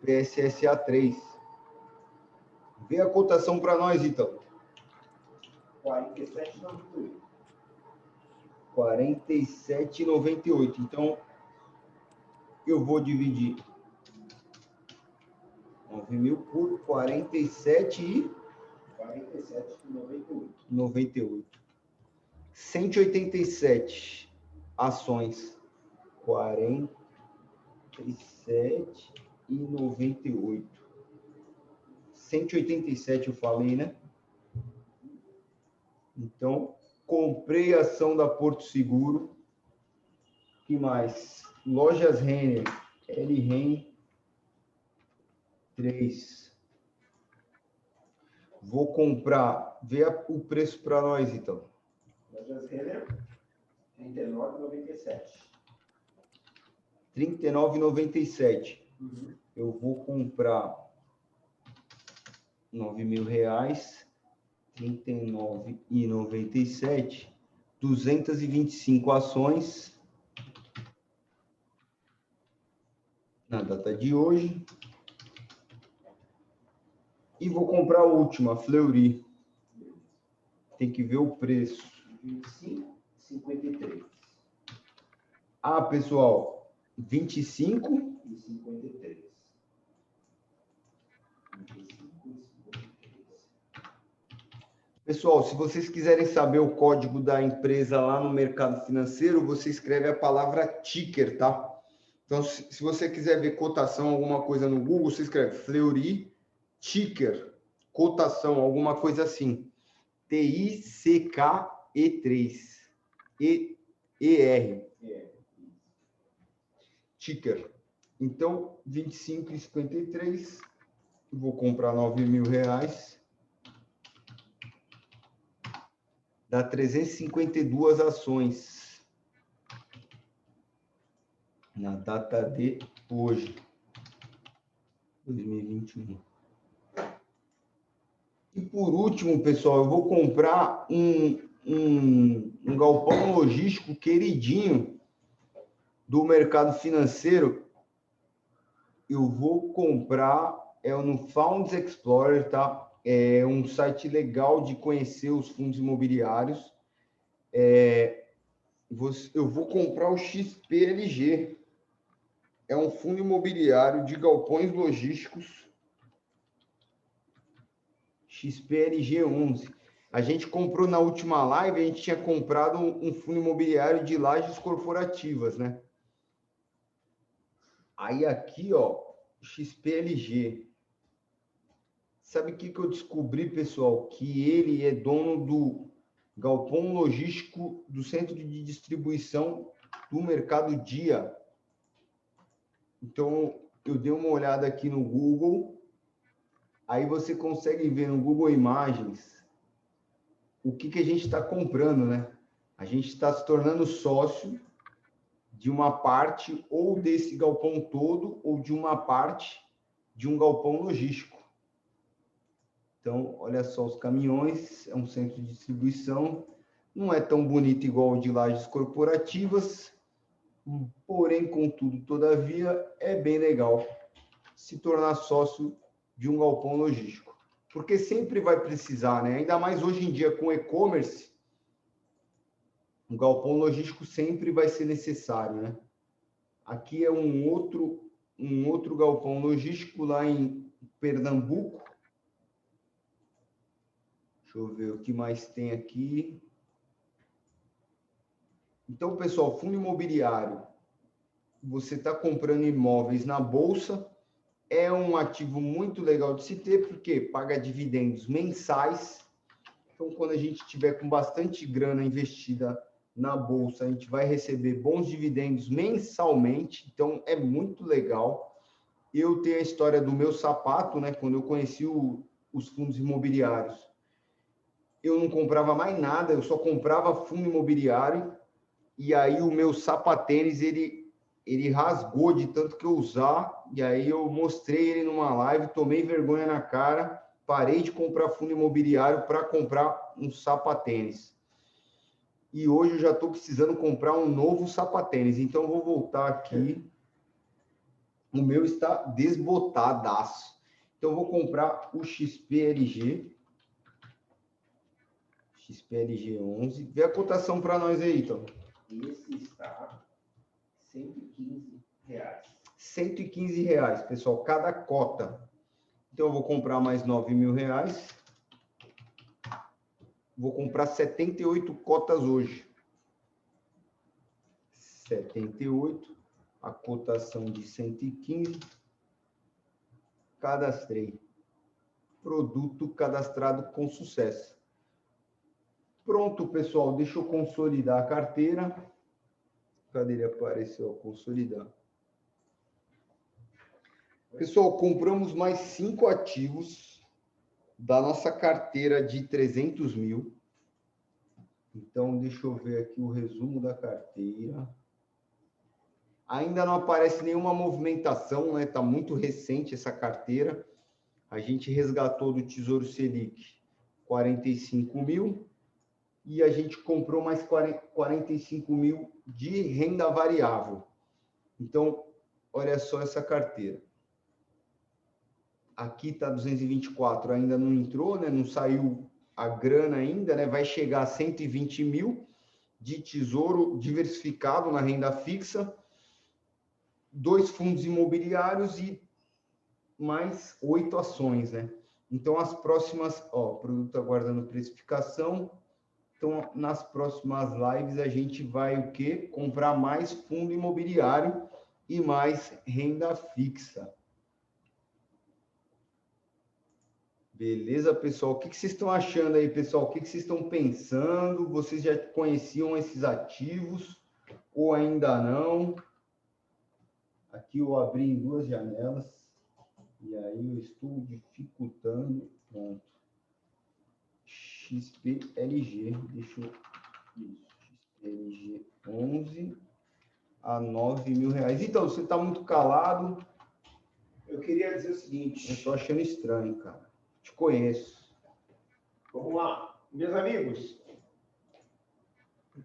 PSSA 3. Vê a cotação para nós, então. 47,98. 47,98. Então, eu vou dividir 9 mil por 47 e 47,98. 98. 187 ações. 47 e 98. 187 eu falei, né? Então, comprei ação da Porto Seguro. que mais? Lojas Renner, L Ren 3. Vou comprar, vê o preço para nós, então. Lojas Renner, R$ 39,97. 39,97. Uhum. Eu vou comprar 9 mil reais, 39,97, 225 ações na data de hoje. E vou comprar a última, Fleury. Tem que ver o preço. 25,53. Ah, pessoal, 25 E 53. 25 e 53. Pessoal, se vocês quiserem saber o código da empresa lá no mercado financeiro, você escreve a palavra ticker, tá? Então, se, se você quiser ver cotação, alguma coisa no Google, você escreve Fleury ticker, cotação, alguma coisa assim. T-I-C-K-E-3. E-E-R, É. ticker. Então, 25,53. Vou comprar 9 mil reais. Dá 352 ações. Na data de hoje. 2021. E por último, pessoal, eu vou comprar um, um, um galpão logístico queridinho do mercado financeiro eu vou comprar é no Funds Explorer, tá? É um site legal de conhecer os fundos imobiliários. É, eu vou comprar o XPLG. É um fundo imobiliário de galpões logísticos. XPLG 11. A gente comprou na última live, a gente tinha comprado um, um fundo imobiliário de lajes corporativas, né? Aí aqui, ó, XPLG. Sabe o que, que eu descobri, pessoal? Que ele é dono do galpão logístico do centro de distribuição do Mercado Dia. Então, eu dei uma olhada aqui no Google. Aí você consegue ver no Google Imagens o que, que a gente está comprando, né? A gente está se tornando sócio de uma parte ou desse galpão todo ou de uma parte de um galpão logístico. Então, olha só os caminhões, é um centro de distribuição, não é tão bonito igual o de lajes corporativas, porém, contudo, todavia, é bem legal se tornar sócio de um galpão logístico. Porque sempre vai precisar, né? Ainda mais hoje em dia com e-commerce, um galpão logístico sempre vai ser necessário, né? Aqui é um outro um outro galpão logístico lá em Pernambuco. Deixa eu ver o que mais tem aqui. Então, pessoal, fundo imobiliário, você está comprando imóveis na bolsa, é um ativo muito legal de se ter, porque paga dividendos mensais. Então, quando a gente tiver com bastante grana investida na bolsa, a gente vai receber bons dividendos mensalmente, então é muito legal. Eu tenho a história do meu sapato, né? Quando eu conheci o, os fundos imobiliários, eu não comprava mais nada, eu só comprava fundo imobiliário, e aí o meu sapatênis, ele, ele rasgou de tanto que eu usar, e aí eu mostrei ele numa live, tomei vergonha na cara, parei de comprar fundo imobiliário para comprar um sapatênis e hoje eu já estou precisando comprar um novo sapatênis. Então, eu vou voltar aqui. O meu está desbotadaço. Então, eu vou comprar o XPLG. XPLG 11. Vê a cotação para nós aí, então. Esse está 115 reais. 115 reais, pessoal, cada cota. Então, eu vou comprar mais 9 mil reais. Vou comprar 78 cotas hoje. 78, a cotação de 115. Cadastrei. Produto cadastrado com sucesso. Pronto, pessoal. Deixa eu consolidar a carteira. Cadê ele apareceu? Consolidar. Pessoal, compramos mais cinco ativos da nossa carteira de 300 mil. Então, deixa eu ver aqui o resumo da carteira. Ainda não aparece nenhuma movimentação, né? Está muito recente essa carteira. A gente resgatou do Tesouro Selic 45 mil e a gente comprou mais 45 mil de renda variável. Então, olha só essa carteira. Aqui está 224, ainda não entrou, né? Não saiu a grana ainda, né? Vai chegar a 120 mil de tesouro diversificado na renda fixa, dois fundos imobiliários e mais oito ações, né? Então, as próximas, ó, produto aguardando precificação. Então, nas próximas lives, a gente vai o quê? Comprar mais fundo imobiliário e mais renda fixa. Beleza, pessoal? O que, vocês estão achando aí, pessoal? O que, que vocês estão pensando? Vocês já conheciam esses ativos ou ainda não? Aqui eu abri em duas janelas. E aí eu estou dificultando. Pronto. XPLG. Deixa eu. Isso. XPLG 11 a 9 mil reais. Então, você está muito calado. Eu queria dizer o seguinte. Eu estou achando estranho, cara. Te conheço. Vamos lá. Meus amigos,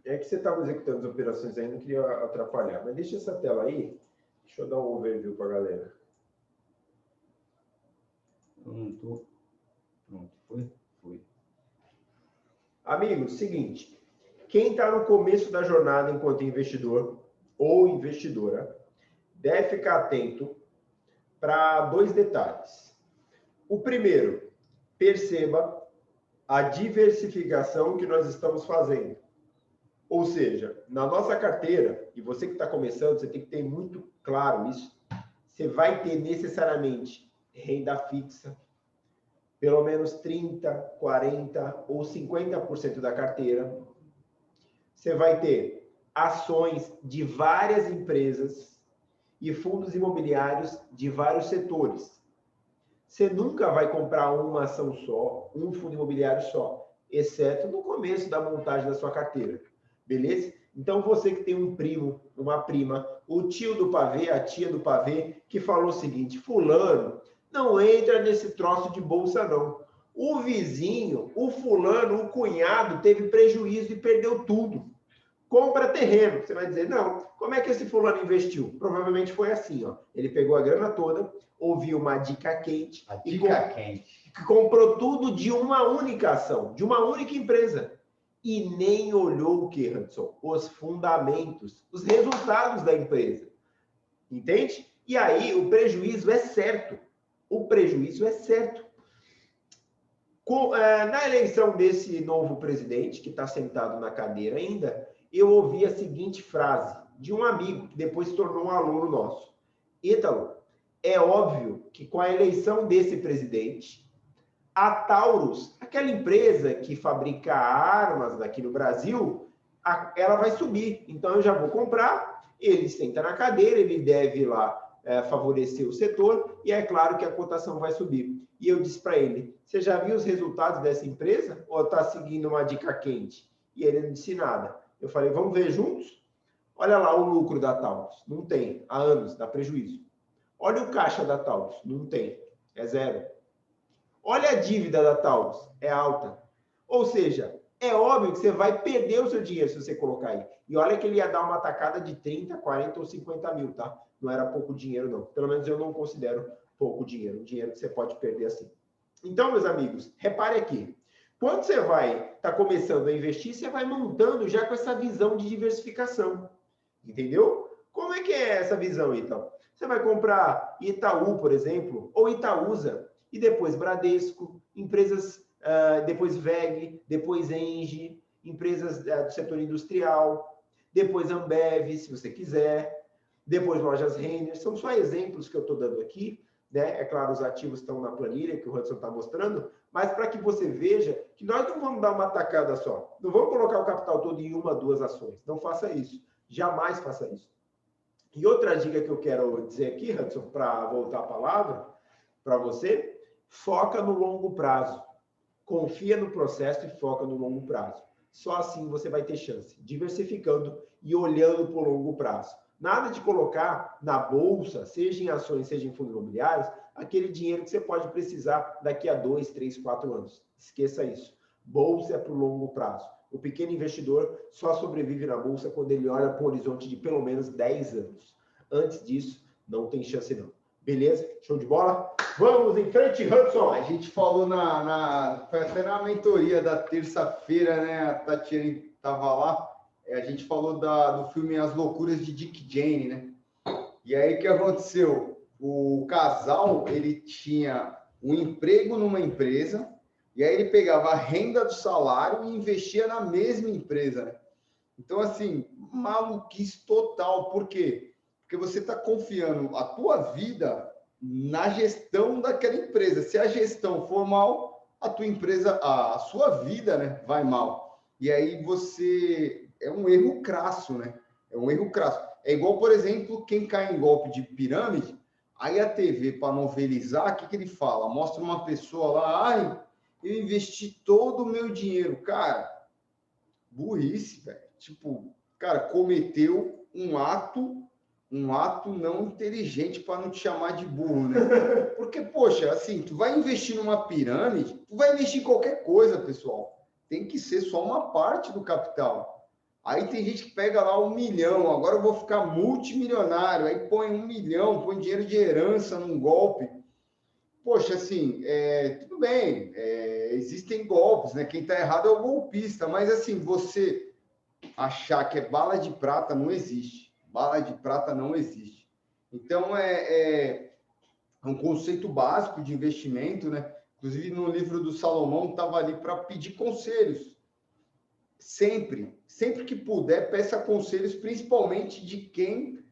é que você estava executando as operações aí, não queria atrapalhar, mas deixa essa tela aí. Deixa eu dar um overview para a galera. Eu não tô. Pronto, foi? Foi. Amigos, seguinte. Quem está no começo da jornada enquanto investidor ou investidora deve ficar atento para dois detalhes. O primeiro, perceba a diversificação que nós estamos fazendo. Ou seja, na nossa carteira, e você que está começando, você tem que ter muito claro isso, você vai ter necessariamente renda fixa, pelo menos 30, 40 ou 50% da carteira. Você vai ter ações de várias empresas e fundos imobiliários de vários setores. Você nunca vai comprar uma ação só, um fundo imobiliário só, exceto no começo da montagem da sua carteira. Beleza? Então, você que tem um primo, uma prima, o tio do pavê, a tia do pavê, que falou o seguinte: Fulano, não entra nesse troço de bolsa, não. O vizinho, o fulano, o cunhado teve prejuízo e perdeu tudo. Compra terreno. Você vai dizer, não, como é que esse fulano investiu? Provavelmente foi assim, ó. Ele pegou a grana toda, ouviu uma dica quente. A dica quente. Comprou tudo de uma única ação, de uma única empresa. E nem olhou o que, Hudson? Os fundamentos, os resultados da empresa. Entende? E aí o prejuízo é certo o prejuízo é certo. Com, é, na eleição desse novo presidente, que está sentado na cadeira ainda, eu ouvi a seguinte frase de um amigo, que depois se tornou um aluno nosso. Ítalo, é óbvio que com a eleição desse presidente, a Taurus, aquela empresa que fabrica armas aqui no Brasil, ela vai subir. Então eu já vou comprar, ele senta na cadeira, ele deve lá é, favorecer o setor e é claro que a cotação vai subir. E eu disse para ele: Você já viu os resultados dessa empresa ou está seguindo uma dica quente? E ele não disse nada. Eu falei: Vamos ver juntos? Olha lá o lucro da Taurus. Não tem. Há anos, dá prejuízo. Olha o caixa da Taurus. Não tem. É zero. Olha a dívida da Taurus. É alta. Ou seja, é óbvio que você vai perder o seu dinheiro se você colocar aí. E olha que ele ia dar uma tacada de 30, 40 ou 50 mil, tá? Não era pouco dinheiro, não. Pelo menos eu não considero pouco dinheiro. Dinheiro que você pode perder assim. Então, meus amigos, repare aqui. Quando você vai estar tá começando a investir, você vai montando já com essa visão de diversificação. Entendeu? Como é que é essa visão, então? Você vai comprar Itaú, por exemplo, ou Itaúsa, e depois Bradesco, empresas, depois VEG, depois Engie, empresas uh, do setor industrial, depois Ambev, se você quiser, depois lojas Renner, são só exemplos que eu estou dando aqui, né? É claro, os ativos estão na planilha que o Hudson está mostrando, mas para que você veja que nós não vamos dar uma tacada só. Não vamos colocar o capital todo em uma, duas ações. Não faça isso. Jamais faça isso. E outra dica que eu quero dizer aqui, Hudson, para voltar a palavra para você, foca no longo prazo. Confia no processo e foca no longo prazo. Só assim você vai ter chance, diversificando e olhando para o longo prazo. Nada de colocar na bolsa, seja em ações, seja em fundos imobiliários, aquele dinheiro que você pode precisar daqui a dois, três, quatro anos. Esqueça isso. Bolsa é para o longo prazo. O pequeno investidor só sobrevive na bolsa quando ele olha para um horizonte de pelo menos 10 anos. Antes disso, não tem chance não. Beleza? Show de bola? Vamos em frente, Hudson! A gente falou na, na foi até na mentoria da terça-feira, né? A Tatiana estava lá. A gente falou da, do filme As Loucuras de Dick Jane, né? E aí o que aconteceu? O casal ele tinha um emprego numa empresa e aí ele pegava a renda do salário e investia na mesma empresa. Né? Então, assim, maluquice total. Por quê? Porque você está confiando a tua vida na gestão daquela empresa. Se a gestão for mal, a tua empresa, a, sua vida, né, vai mal. E aí você é um erro crasso, né? É um erro crasso. É igual, por exemplo, quem cai em golpe de pirâmide, aí a TV, para novelizar, o que, que ele fala? Mostra uma pessoa lá, ai, eu investi todo o meu dinheiro. Cara, burrice, velho. Tipo, cara, cometeu um ato, um ato não inteligente para não te chamar de burro, né? Porque, poxa, assim, tu vai investir numa pirâmide, tu vai investir em qualquer coisa, pessoal. Tem que ser só uma parte do capital. Aí tem gente que pega lá um milhão, agora eu vou ficar multimilionário, aí põe um milhão, põe dinheiro de herança num golpe poxa, assim, é, tudo bem, é, existem golpes, né? Quem está errado é o golpista, mas assim, você achar que é bala de prata não existe. Bala de prata não existe. Então, é, é um conceito básico de investimento, né? Inclusive, no livro do Salomão, estava ali para pedir conselhos. Sempre, sempre que puder, peça conselhos, principalmente de quem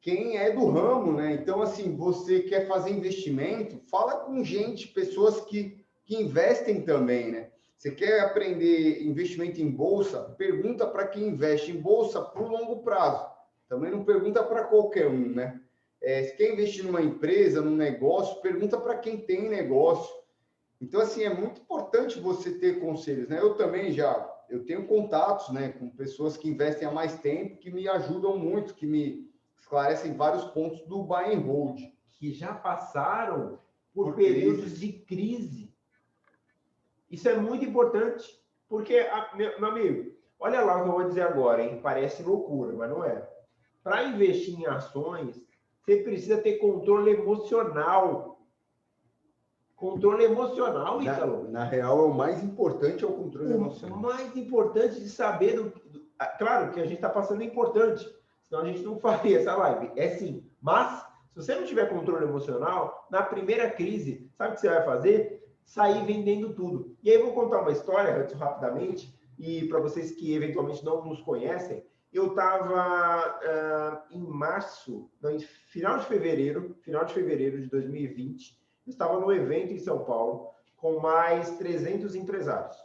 quem é do ramo, né? Então, assim, você quer fazer investimento, fala com gente, pessoas que, que investem também, né? Você quer aprender investimento em bolsa? Pergunta para quem investe em bolsa para o longo prazo. Também não pergunta para qualquer um, né? É, se quer investir numa empresa, num negócio, pergunta para quem tem negócio. Então, assim, é muito importante você ter conselhos, né? Eu também já, eu tenho contatos, né, com pessoas que investem há mais tempo, que me ajudam muito, que me, esclarecem vários pontos do buy and hold. Que já passaram por, por períodos crise. de crise. Isso é muito importante, porque, meu, amigo, olha lá o que eu vou dizer agora, hein? Parece loucura, mas não é. Para investir em ações, você precisa ter controle emocional. Controle emocional. Na, na real, é o mais importante é o controle o emocional. O mais importante de saber do, do claro que a gente está passando é importante, Senão a gente não faria essa live. É sim. Mas, se você não tiver controle emocional, na primeira crise, sabe o que você vai fazer? Sair vendendo tudo. E aí eu vou contar uma história, rapidamente, e para vocês que eventualmente não nos conhecem, eu estava uh, em março, não, em final de fevereiro, final de fevereiro de 2020, eu estava no evento em São Paulo com mais 300 empresários.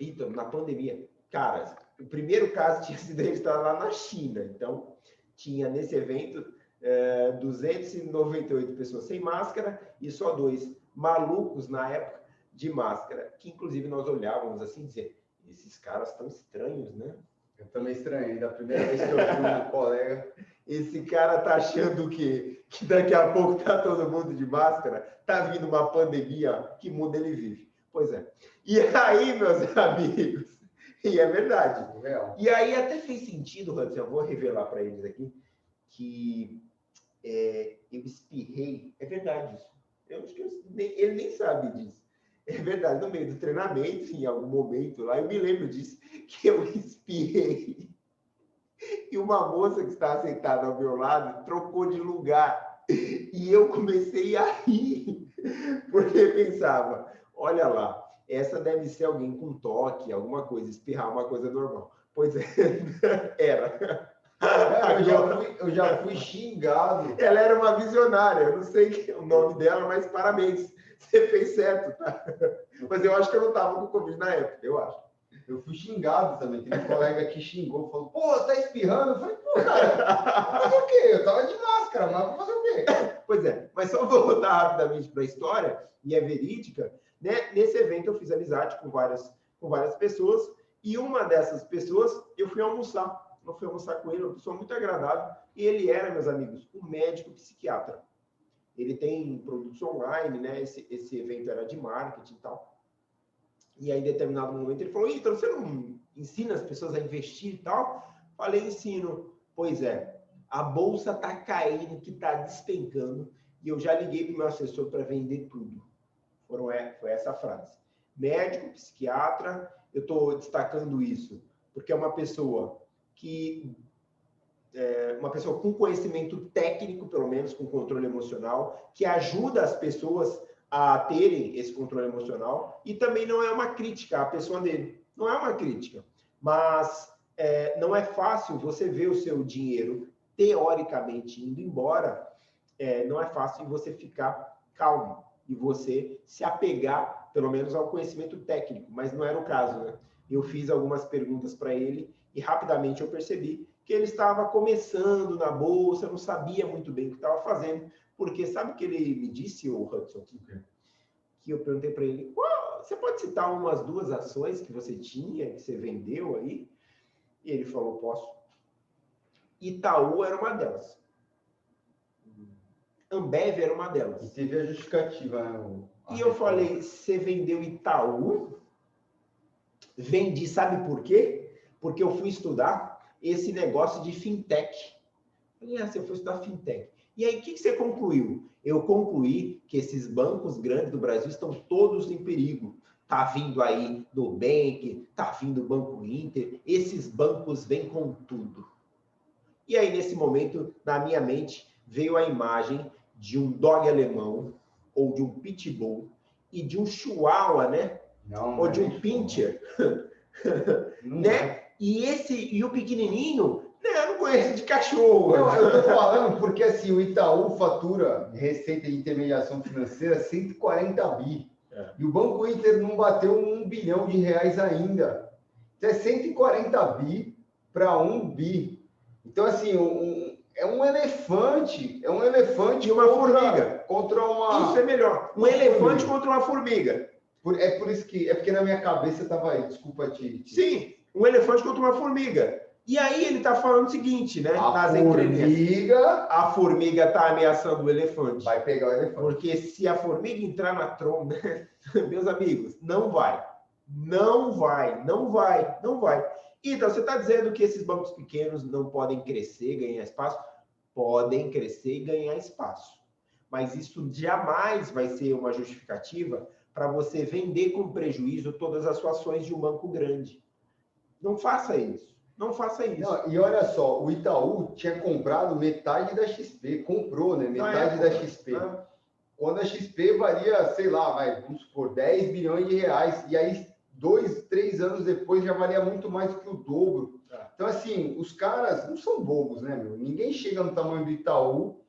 Então, na pandemia, cara, o primeiro caso tinha sido registrado lá na China. Então, tinha nesse evento é, 298 pessoas sem máscara e só dois malucos na época de máscara, que inclusive nós olhávamos assim dizer, esses caras tão estranhos, né? Eu também estranhei, da primeira vez que eu fui um colega. Esse cara tá achando que, que daqui a pouco tá todo mundo de máscara, tá vindo uma pandemia, que mundo ele vive? Pois é. E aí, meus amigos, E é verdade. Real. E aí até fez sentido, Hudson, eu vou revelar para eles aqui, que é, eu espirrei. É verdade isso. Eu acho que eu, ele nem sabe disso. É verdade, no meio do treinamento, em algum momento lá, eu me lembro disso, que eu espirrei. E uma moça que estava sentada ao meu lado trocou de lugar. E eu comecei a rir, porque pensava, olha lá, essa deve ser alguém com toque, alguma coisa, espirrar uma coisa normal. Pois é, era. Eu, já fui, eu já fui xingado. Ela era uma visionária, eu não sei o nome dela, mas parabéns. você fez certo, tá? Mas eu acho que eu não estava com Covid na época, eu acho. Eu fui xingado também. Tem um colega que xingou, falou, pô, tá espirrando? Eu falei, pô, cara, vou fazer o quê? Eu tava de máscara, mas vou fazer o quê? Pois é, mas só vou voltar rapidamente para a história, e é verídica. Né? Nesse evento eu fiz amizade com várias, com várias pessoas, e uma dessas pessoas eu fui almoçar. Eu fui almoçar com ele, uma pessoa muito agradável, e ele era, meus amigos, um médico psiquiatra. Ele tem produtos online, né? Esse, esse evento era de marketing e tal. E aí, em determinado momento, ele falou: então você não ensina as pessoas a investir e tal? Falei: ensino. Pois é, a bolsa tá caindo, que tá despencando, e eu já liguei para o meu assessor para vender tudo. Foram, é, foi essa frase. Médico, psiquiatra, eu estou destacando isso, porque é uma pessoa que. É uma pessoa com conhecimento técnico, pelo menos com controle emocional, que ajuda as pessoas a terem esse controle emocional e também não é uma crítica à pessoa dele. Não é uma crítica, mas é, não é fácil você ver o seu dinheiro teoricamente indo embora. É, não é fácil você ficar calmo e você se apegar, pelo menos, ao conhecimento técnico, mas não era o caso, né? Eu fiz algumas perguntas para ele e rapidamente eu percebi que ele estava começando na bolsa, não sabia muito bem o que estava fazendo, porque sabe o que ele me disse, o Hudson? Que eu perguntei para ele, você pode citar umas duas ações que você tinha, que você vendeu aí? E ele falou, posso. Itaú era uma delas. Ambev era uma delas. E teve a justificativa, né? e eu falei, você vendeu Itaú? Vendi, sabe por quê? Porque eu fui estudar esse negócio de fintech. Eu falei, ah, você foi estudar fintech. E aí, o que, que você concluiu? Eu concluí que esses bancos grandes do Brasil estão todos em perigo. Tá vindo aí Nubank, tá vindo o Banco Inter, esses bancos vêm com tudo. E aí, nesse momento, na minha mente, veio a imagem de um dog alemão, ou de um pitbull, e de um chihuahua, né? Não, ou de é um isso, pincher, né? E esse e o pequenininho, né, eu não conheço de cachorro. Não, eu tô falando porque assim, o Itaú fatura receita de intermediação financeira 140 bi. É. E o Banco Inter não bateu um bilhão de reais ainda. Então é 140 bi para um bi. Então, assim, um- é um elefante, é um elefante E uma contra- formiga. Contra uma. Isso é melhor. Um elefante formiga. contra uma formiga. Por- é por isso que. É porque na minha cabeça tava aí, desculpa te. te- Sim, um elefante contra uma formiga. E aí ele está falando o seguinte, né? A nas formiga A formiga está ameaçando o elefante. vai pegar o elefante. Porque se a formiga entrar na tromba, meus amigos, não vai. Não vai, não vai, não vai. Então, você está dizendo que esses bancos pequenos não podem crescer, ganhar espaço? Podem crescer e ganhar espaço. Mas isso jamais vai ser uma justificativa para você vender com prejuízo todas as suas ações de um banco grande. Não faça isso. Não faça isso. Não, e olha só, o Itaú tinha comprado metade da XP, comprou, né? Na Metade da XP. né? Quando a XP valia, sei lá, vai, vamos supor, 10 bilhões de reais. E aí, dois, três anos depois, já valia muito mais do que o dobro. É. Então, assim, os caras não são bobos, né, meu? Ninguém chega no tamanho do Itaú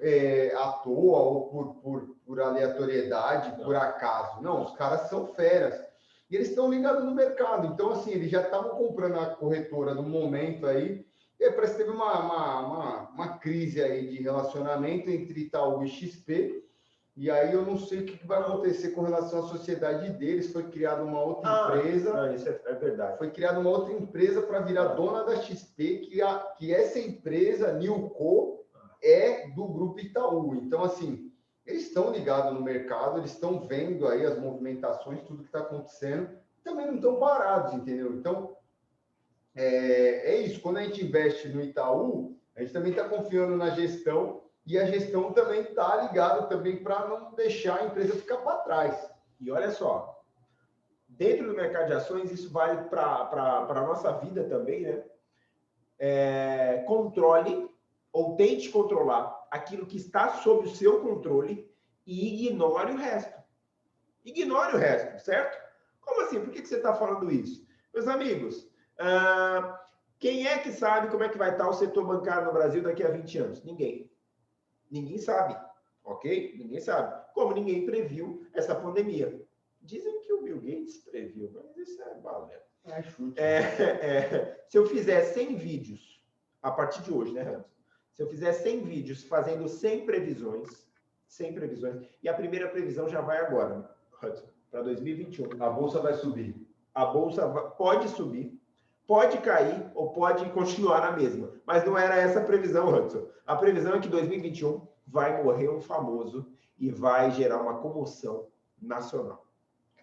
é, à toa ou por, por, por aleatoriedade, Não. por acaso. Não, os caras são feras. E eles estão ligados no mercado. Então, assim, eles já estavam comprando a corretora no momento aí. E parece que teve uma, uma, uma, uma crise aí de relacionamento entre Itaú e XP. E aí eu não sei o que vai acontecer com relação à sociedade deles. Foi criada uma outra Ah, empresa Não, isso é, é verdade. foi criada uma outra empresa para virar dona da XP, que, a, que essa empresa, Nilco, é do grupo Itaú. Então, assim, eles estão ligados no mercado, eles estão vendo aí as movimentações, tudo que está acontecendo, também não estão parados, entendeu? Então, é, é isso. Quando a gente investe no Itaú, a gente também está confiando na gestão e a gestão também está ligada também para não deixar a empresa ficar para trás. E olha só, dentro do mercado de ações, isso vale para a nossa vida também, né? É, controle ou tente controlar aquilo que está sob o seu controle e ignore o resto. Ignore o resto, certo? Como assim? Por que, você está falando isso? Meus amigos, ah, quem é que sabe como é que vai estar o setor bancário no Brasil daqui a 20 anos? Ninguém. Ninguém sabe. ok? Ninguém sabe. Como ninguém previu essa pandemia. Dizem que o Bill Gates previu, mas isso é balela. É chute. É, é, se eu fizer 100 vídeos, a partir de hoje, né, Ramos? Se eu fizer 100 vídeos fazendo 100 previsões, 100 previsões, e a primeira previsão já vai agora, Hudson, para 2021. A bolsa vai subir. A bolsa pode subir, pode cair ou pode continuar na mesma. Mas não era essa a previsão, Hudson. A previsão é que 2021 vai morrer um famoso e vai gerar uma comoção nacional.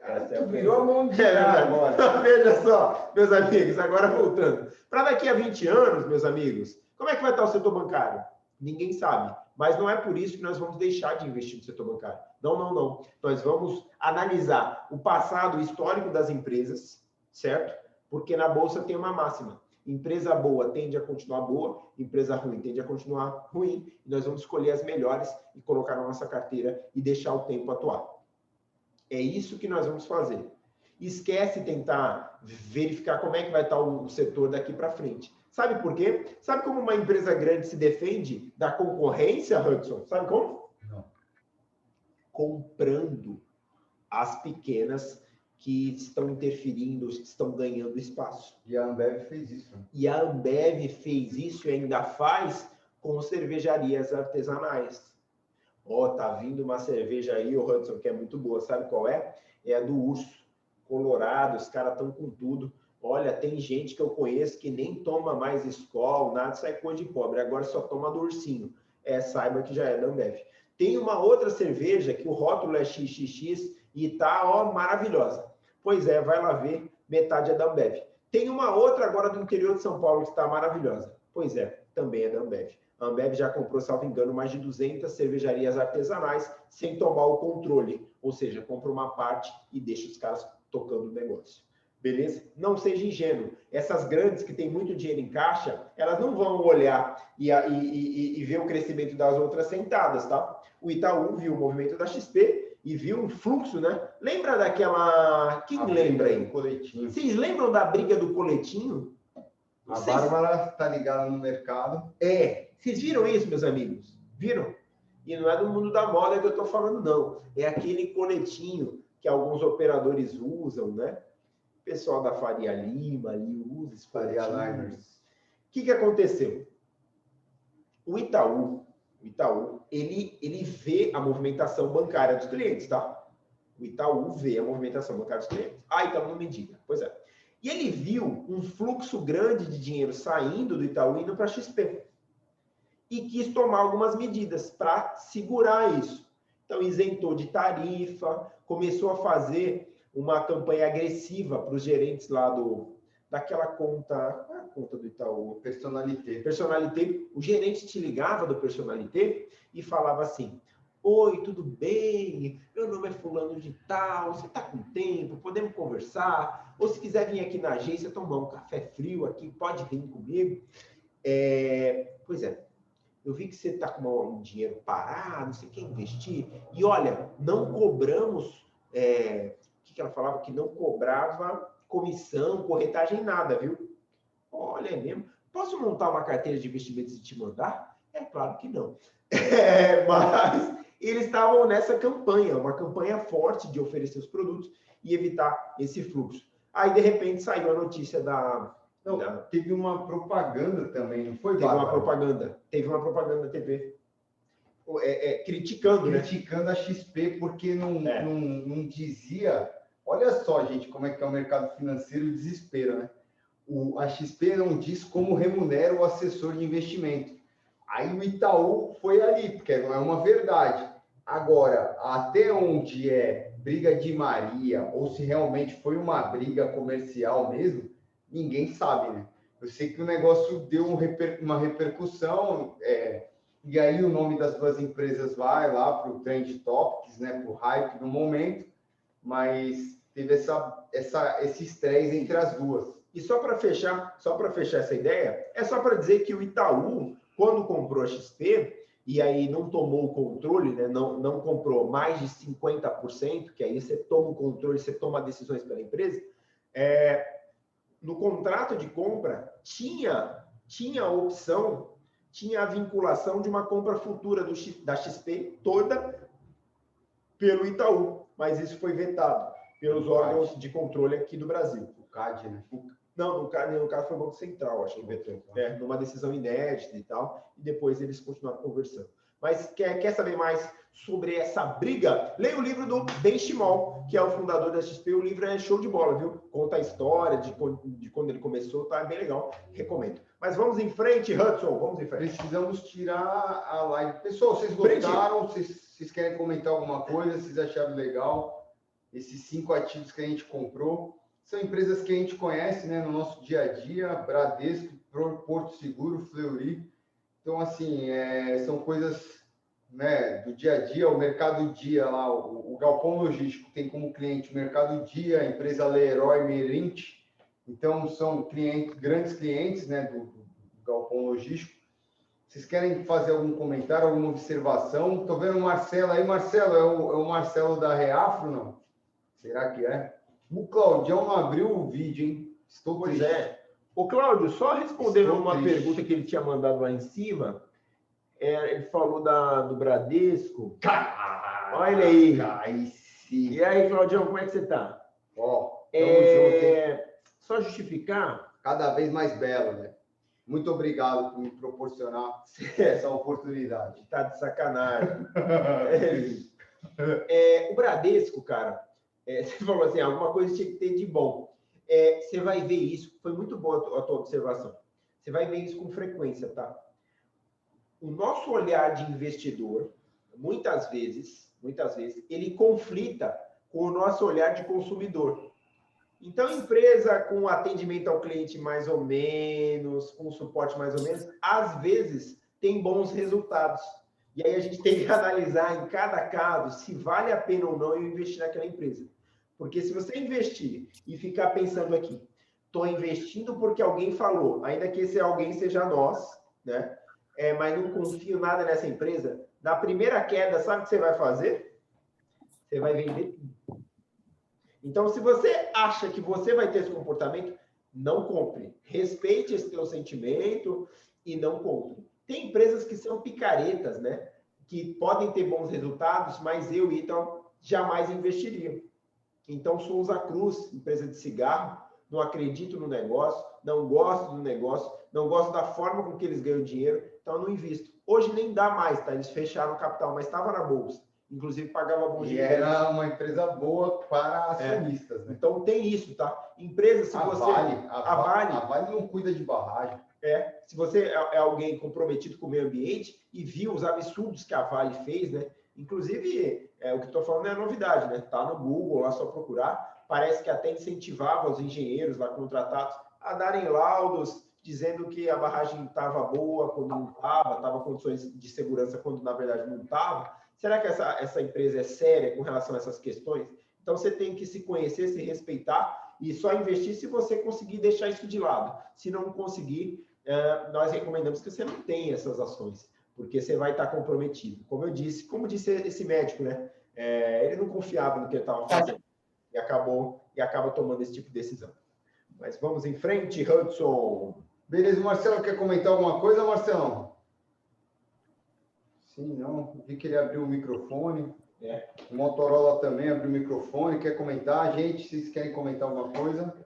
Essa é virou a mão de É agora. Veja só, meus amigos, agora voltando. Para daqui a 20 anos, meus amigos, como é que vai estar o setor bancário? Ninguém sabe. Mas não é por isso que nós vamos deixar de investir no setor bancário. Não, não, não. Nós vamos analisar o passado histórico das empresas, certo? Porque na bolsa tem uma máxima. Empresa boa tende a continuar boa, empresa ruim tende a continuar ruim. E nós vamos escolher as melhores e colocar na nossa carteira e deixar o tempo atuar. É isso que nós vamos fazer. Esquece tentar verificar como é que vai estar o setor daqui para frente. Sabe por quê? Sabe como uma empresa grande se defende da concorrência, Hudson? Sabe como? Não. Comprando as pequenas que estão interferindo, que estão ganhando espaço. E a Ambev fez isso. né? E a Ambev fez isso e ainda faz com cervejarias artesanais. Ó, tá vindo uma cerveja aí, o Hudson, que é muito boa. Sabe qual é? É a do Urso. Colorado, os caras estão com tudo. Olha, tem gente que eu conheço que nem toma mais Skol, nada, isso é coisa de pobre. Agora só toma do Ursinho. É, saiba que já é da Ambev. Tem uma outra cerveja que o rótulo é XXX e tá, ó, maravilhosa. Pois é, vai lá ver, metade é da Ambev. Tem uma outra agora do interior de São Paulo que está maravilhosa. Pois é, também é da Ambev. A Ambev já comprou, salvo engano, mais de 200 cervejarias artesanais sem tomar o controle. Ou seja, compra uma parte e deixa os caras tocando o negócio. Beleza? Não seja ingênuo. Essas grandes que têm muito dinheiro em caixa, elas não vão olhar e, e- e- e ver o crescimento das outras sentadas, tá? O Itaú viu o movimento da XP e viu um fluxo, né? Lembra daquela. Quem A lembra aí? Coletinho. Vocês lembram da briga do coletinho? A Vocês- Bárbara tá ligada no mercado. É. Vocês viram isso, meus amigos? Viram? E não é do mundo da moda que eu estou falando, não. É aquele coletinho que alguns operadores usam, né? O pessoal da Faria Lima ali Faria. Liners. O que, que aconteceu? O Itaú, o Itaú, ele, ele vê a movimentação bancária dos clientes, tá? O Itaú vê a movimentação bancária dos clientes. Ah, Itaú não me diga. Pois é. E ele viu um fluxo grande de dinheiro saindo do Itaú indo para a XP. E quis tomar algumas medidas para segurar isso. Então, isentou de tarifa, começou a fazer uma campanha agressiva para os gerentes lá do, daquela conta, qual é a conta do Itaú? Personalité. Personalité, o gerente te ligava do Personalité e falava assim: Oi, tudo bem? Meu nome é Fulano de Tal, você está com tempo? Podemos conversar? Ou se quiser vir aqui na agência tomar um café frio aqui, pode vir comigo. É, Pois é, eu vi que você está com um dinheiro parado, você quer investir. E olha, não cobramos. é, que, que ela falava? Que não cobrava comissão, corretagem, nada, viu? Olha, é mesmo. Posso montar uma carteira de investimentos e te mandar? É claro que não. É, mas eles estavam nessa campanha, uma campanha forte de oferecer os produtos e evitar esse fluxo. Aí, de repente, saiu a notícia da. Não, da teve uma propaganda também, não foi, teve uma propaganda. Teve uma propaganda na TV. É, é, criticando, né? Criticando a XP porque não, É. não, não dizia. Olha só, gente, como é que é o mercado financeiro desespero, né? O, a XP não diz como remunera o assessor de investimento. Aí o Itaú foi ali, porque não é uma verdade. Agora, até onde é briga de Maria, ou se realmente foi uma briga comercial mesmo, ninguém sabe, né? Eu sei que o negócio deu um uma repercussão, é, e aí o nome das duas empresas vai lá para o Trend Topics, né, para o hype do momento, mas teve essa, essa, esse estresse entre as duas. E só para fechar, só para fechar essa ideia, é só para dizer que o Itaú, quando comprou a XP, e aí não tomou o controle, né? não, não comprou mais de 50%, que aí você toma o controle, você toma decisões pela empresa, é, no contrato de compra tinha, tinha a opção tinha a vinculação de uma compra futura do, da XP toda pelo Itaú, mas isso foi vetado pelos órgãos de controle aqui do Brasil. O CAD, né? O, não, no caso, no caso foi o Banco Central, acho que vetou. É, numa decisão inédita e tal, e depois eles continuaram conversando. Mas quer, quer saber mais sobre essa briga? Leia o livro do Benchimol, que é o fundador da XP. O livro é show de bola, viu? Conta a história de, de quando ele começou, tá bem legal. Recomendo. Mas vamos em frente, Hudson, vamos em frente. Precisamos tirar a live. Pessoal, vocês gostaram? Vocês, vocês querem comentar alguma coisa? Vocês acharam legal? Esses cinco ativos que a gente comprou são empresas que a gente conhece né, no nosso dia a dia, Bradesco, Porto Seguro, Fleury. Então, assim, é, são coisas né, do dia a dia, o Mercado Dia lá, o, o Galpão Logístico tem como cliente o Mercado Dia, a empresa Leroy Merint. Então, são clientes, grandes clientes né, do, do Galpão Logístico. Vocês querem fazer algum comentário, alguma observação? Estou vendo o Marcelo aí. Marcelo, é o, é o Marcelo da Reafro, não? Será que é? O Claudião não abriu o vídeo, hein? Estou pois triste. é. Ô, Cláudio, só respondendo Estou uma triste. pergunta que ele tinha mandado lá em cima, é, ele falou da, do Bradesco. Caraca, Olha aí. aí e aí, Claudião, como é que você está? Ó, é... Só justificar. Cada vez mais belo, né? Muito obrigado por me proporcionar essa oportunidade. Tá de sacanagem. é, o Bradesco, cara, é, você falou assim, alguma coisa tinha que ter de bom. É, você vai ver isso, foi muito boa a tua observação. Você vai ver isso com frequência, tá? O nosso olhar de investidor, muitas vezes, muitas vezes, ele conflita com o nosso olhar de consumidor. Então, empresa com atendimento ao cliente mais ou menos, com suporte mais ou menos, às vezes tem bons resultados. E aí a gente tem que analisar em cada caso se vale a pena ou não eu investir naquela empresa. Porque se você investir e ficar pensando aqui, estou investindo porque alguém falou, ainda que esse alguém seja nós, né? É, mas não confio nada nessa empresa, na primeira queda, sabe o que você vai fazer? Você vai vender tudo. Então, se você acha que você vai ter esse comportamento, não compre. Respeite esse teu sentimento e não compre. Tem empresas que são picaretas, né? Que podem ter bons resultados, mas eu, então, jamais investiria. Então, Souza Cruz, empresa de cigarro, não acredito no negócio, não gosto do negócio, não gosto da forma com que eles ganham dinheiro, então não invisto. Hoje nem dá mais, tá? Eles fecharam o capital, mas estava na bolsa. Inclusive pagava bom dinheiro. E era uma empresa boa para acionistas, é. né? Então tem isso, tá? Empresa, se a você. Vale, a, a, vale, a Vale não cuida de barragem. É, se você é, é alguém comprometido com o meio ambiente e viu os absurdos que a Vale fez, né? Inclusive, é, o que estou falando é novidade, né? Tá no Google, lá só procurar. Parece que até incentivava os engenheiros lá contratados a darem laudos dizendo que a barragem estava boa quando não estava, estava condições de segurança quando na verdade não estava. Será que essa, essa empresa é séria com relação a essas questões? Então você tem que se conhecer, se respeitar e só investir se você conseguir deixar isso de lado. Se não conseguir, é, nós recomendamos que você não tenha essas ações, porque você vai estar comprometido. Como eu disse, como disse esse médico, né? É, ele não confiava no que ele estava fazendo e acabou e acaba tomando esse tipo de decisão. Mas vamos em frente, Hudson. Beleza, Marcelo, quer comentar alguma coisa, Marcelo? Sim, não. Vi que ele abriu o microfone. É. O Motorola também abriu o microfone. Quer comentar? Gente, vocês querem comentar alguma coisa?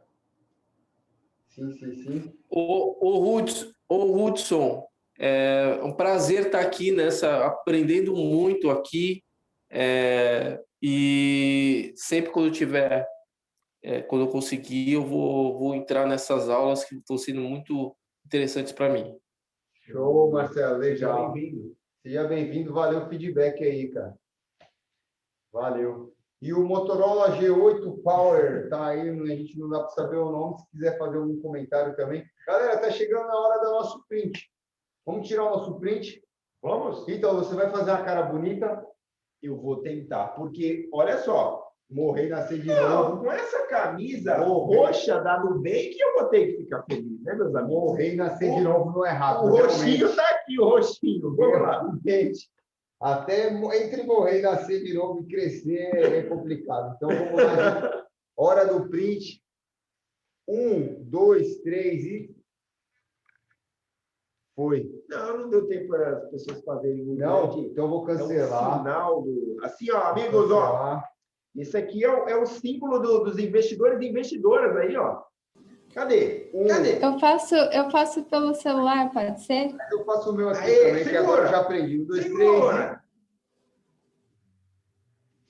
Sim, sim, sim. O, o, Hudson, o Hudson, é um prazer estar aqui nessa, aprendendo muito aqui. É, e sempre quando eu tiver, é, quando eu conseguir, eu vou, vou entrar nessas aulas que estão sendo muito interessantes para mim. Show, Marcelo, legal. Bem-vindo. Seja bem-vindo, valeu o feedback aí, cara. Valeu. E o Motorola G8 Power, tá aí, a gente não dá para saber o nome, se quiser fazer algum comentário também. Galera, tá chegando na hora do nosso print. Vamos tirar o nosso print? Vamos? Então, você vai fazer uma cara bonita? Eu vou tentar, porque, olha só, morrer nascer de não, novo. Com essa camisa roxa da Nubank, eu vou ter que ficar feliz, né, meus amigos? Morrer e nascer o, de novo não é rápido. O roxinho está aqui, o roxinho. Vamos lá. Gente, até entre morrer e nascer de novo e crescer é complicado. Então vamos lá. Gente. Hora do print. Um, dois, três e. Foi. Não, não deu tempo para as pessoas fazerem um Não, grande- então eu vou é um cancelar. sinal do... Assim, ó, amigos, ó, cancelar. Esse aqui é o, é o símbolo do- dos investidores e investidoras aí, ó. Cadê? Um. Cadê? Eu faço, eu faço pelo celular, pode ser? Eu faço o meu assim Aê, também, que segura. agora eu já aprendi. Um, dois, três. Segura!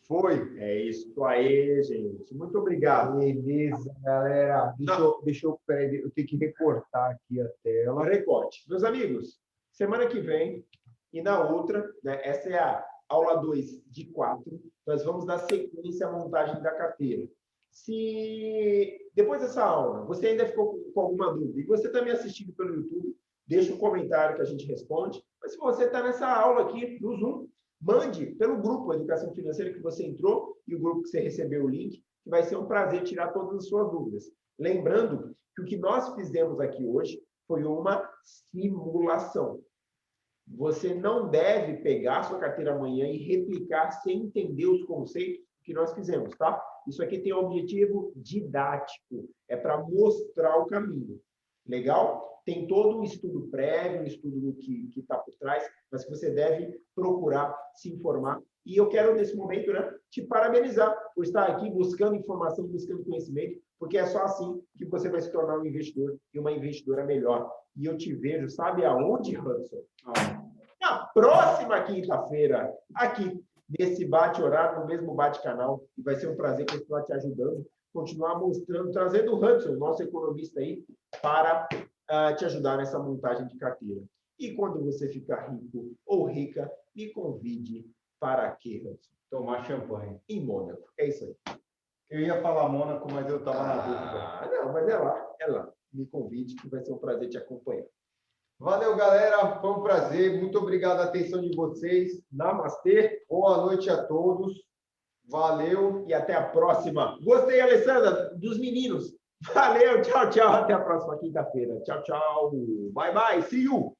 Foi. É isso aí, gente. Muito obrigado. Beleza, galera. Deixa eu, deixa eu, peraí, eu tenho que recortar aqui a tela. Recorte. Meus amigos, semana que vem e na outra, né, essa é a aula 2 de 4, nós vamos dar sequência à montagem da carteira. Se depois dessa aula você ainda ficou com- alguma dúvida e você está me assistindo pelo YouTube, deixa um comentário que a gente responde. Mas se você está nessa aula aqui no Zoom, mande pelo grupo Educação Financeira que você entrou e o grupo que você recebeu o link, que vai ser um prazer tirar todas as suas dúvidas. Lembrando que o que nós fizemos aqui hoje foi uma simulação. Você não deve pegar sua carteira amanhã e replicar sem entender os conceitos que nós fizemos, tá? Isso aqui tem um objetivo didático, é para mostrar o caminho. Legal? Tem todo um estudo prévio, um estudo que está por trás, mas que você deve procurar se informar. E eu quero, nesse momento, né, te parabenizar por estar aqui buscando informação, buscando conhecimento, porque é só assim que você vai se tornar um investidor e uma investidora melhor. E eu te vejo, sabe aonde, Hudson? Na próxima quinta-feira, aqui, nesse bate-horário, no mesmo bate-canal. E vai ser um prazer continuar te ajudando, continuar mostrando, trazendo o Hudson, nosso economista aí, para ah, te ajudar nessa montagem de carteira. E quando você ficar rico ou rica, me convide para quê, Hudson? Tomar champanhe. Em Mônaco. É isso aí. Eu ia falar Mônaco, mas eu tava na dúvida. Ah, não, mas é lá, é lá. Me convide, que vai ser um prazer te acompanhar. Valeu, galera. Foi um prazer. Muito obrigado a atenção de vocês. Namastê Boa noite a todos. Valeu. e até a próxima. Gostei, Alessandra, dos meninos. Valeu, tchau, tchau. Até a próxima quinta-feira. Tchau, tchau. Bye, bye. See you.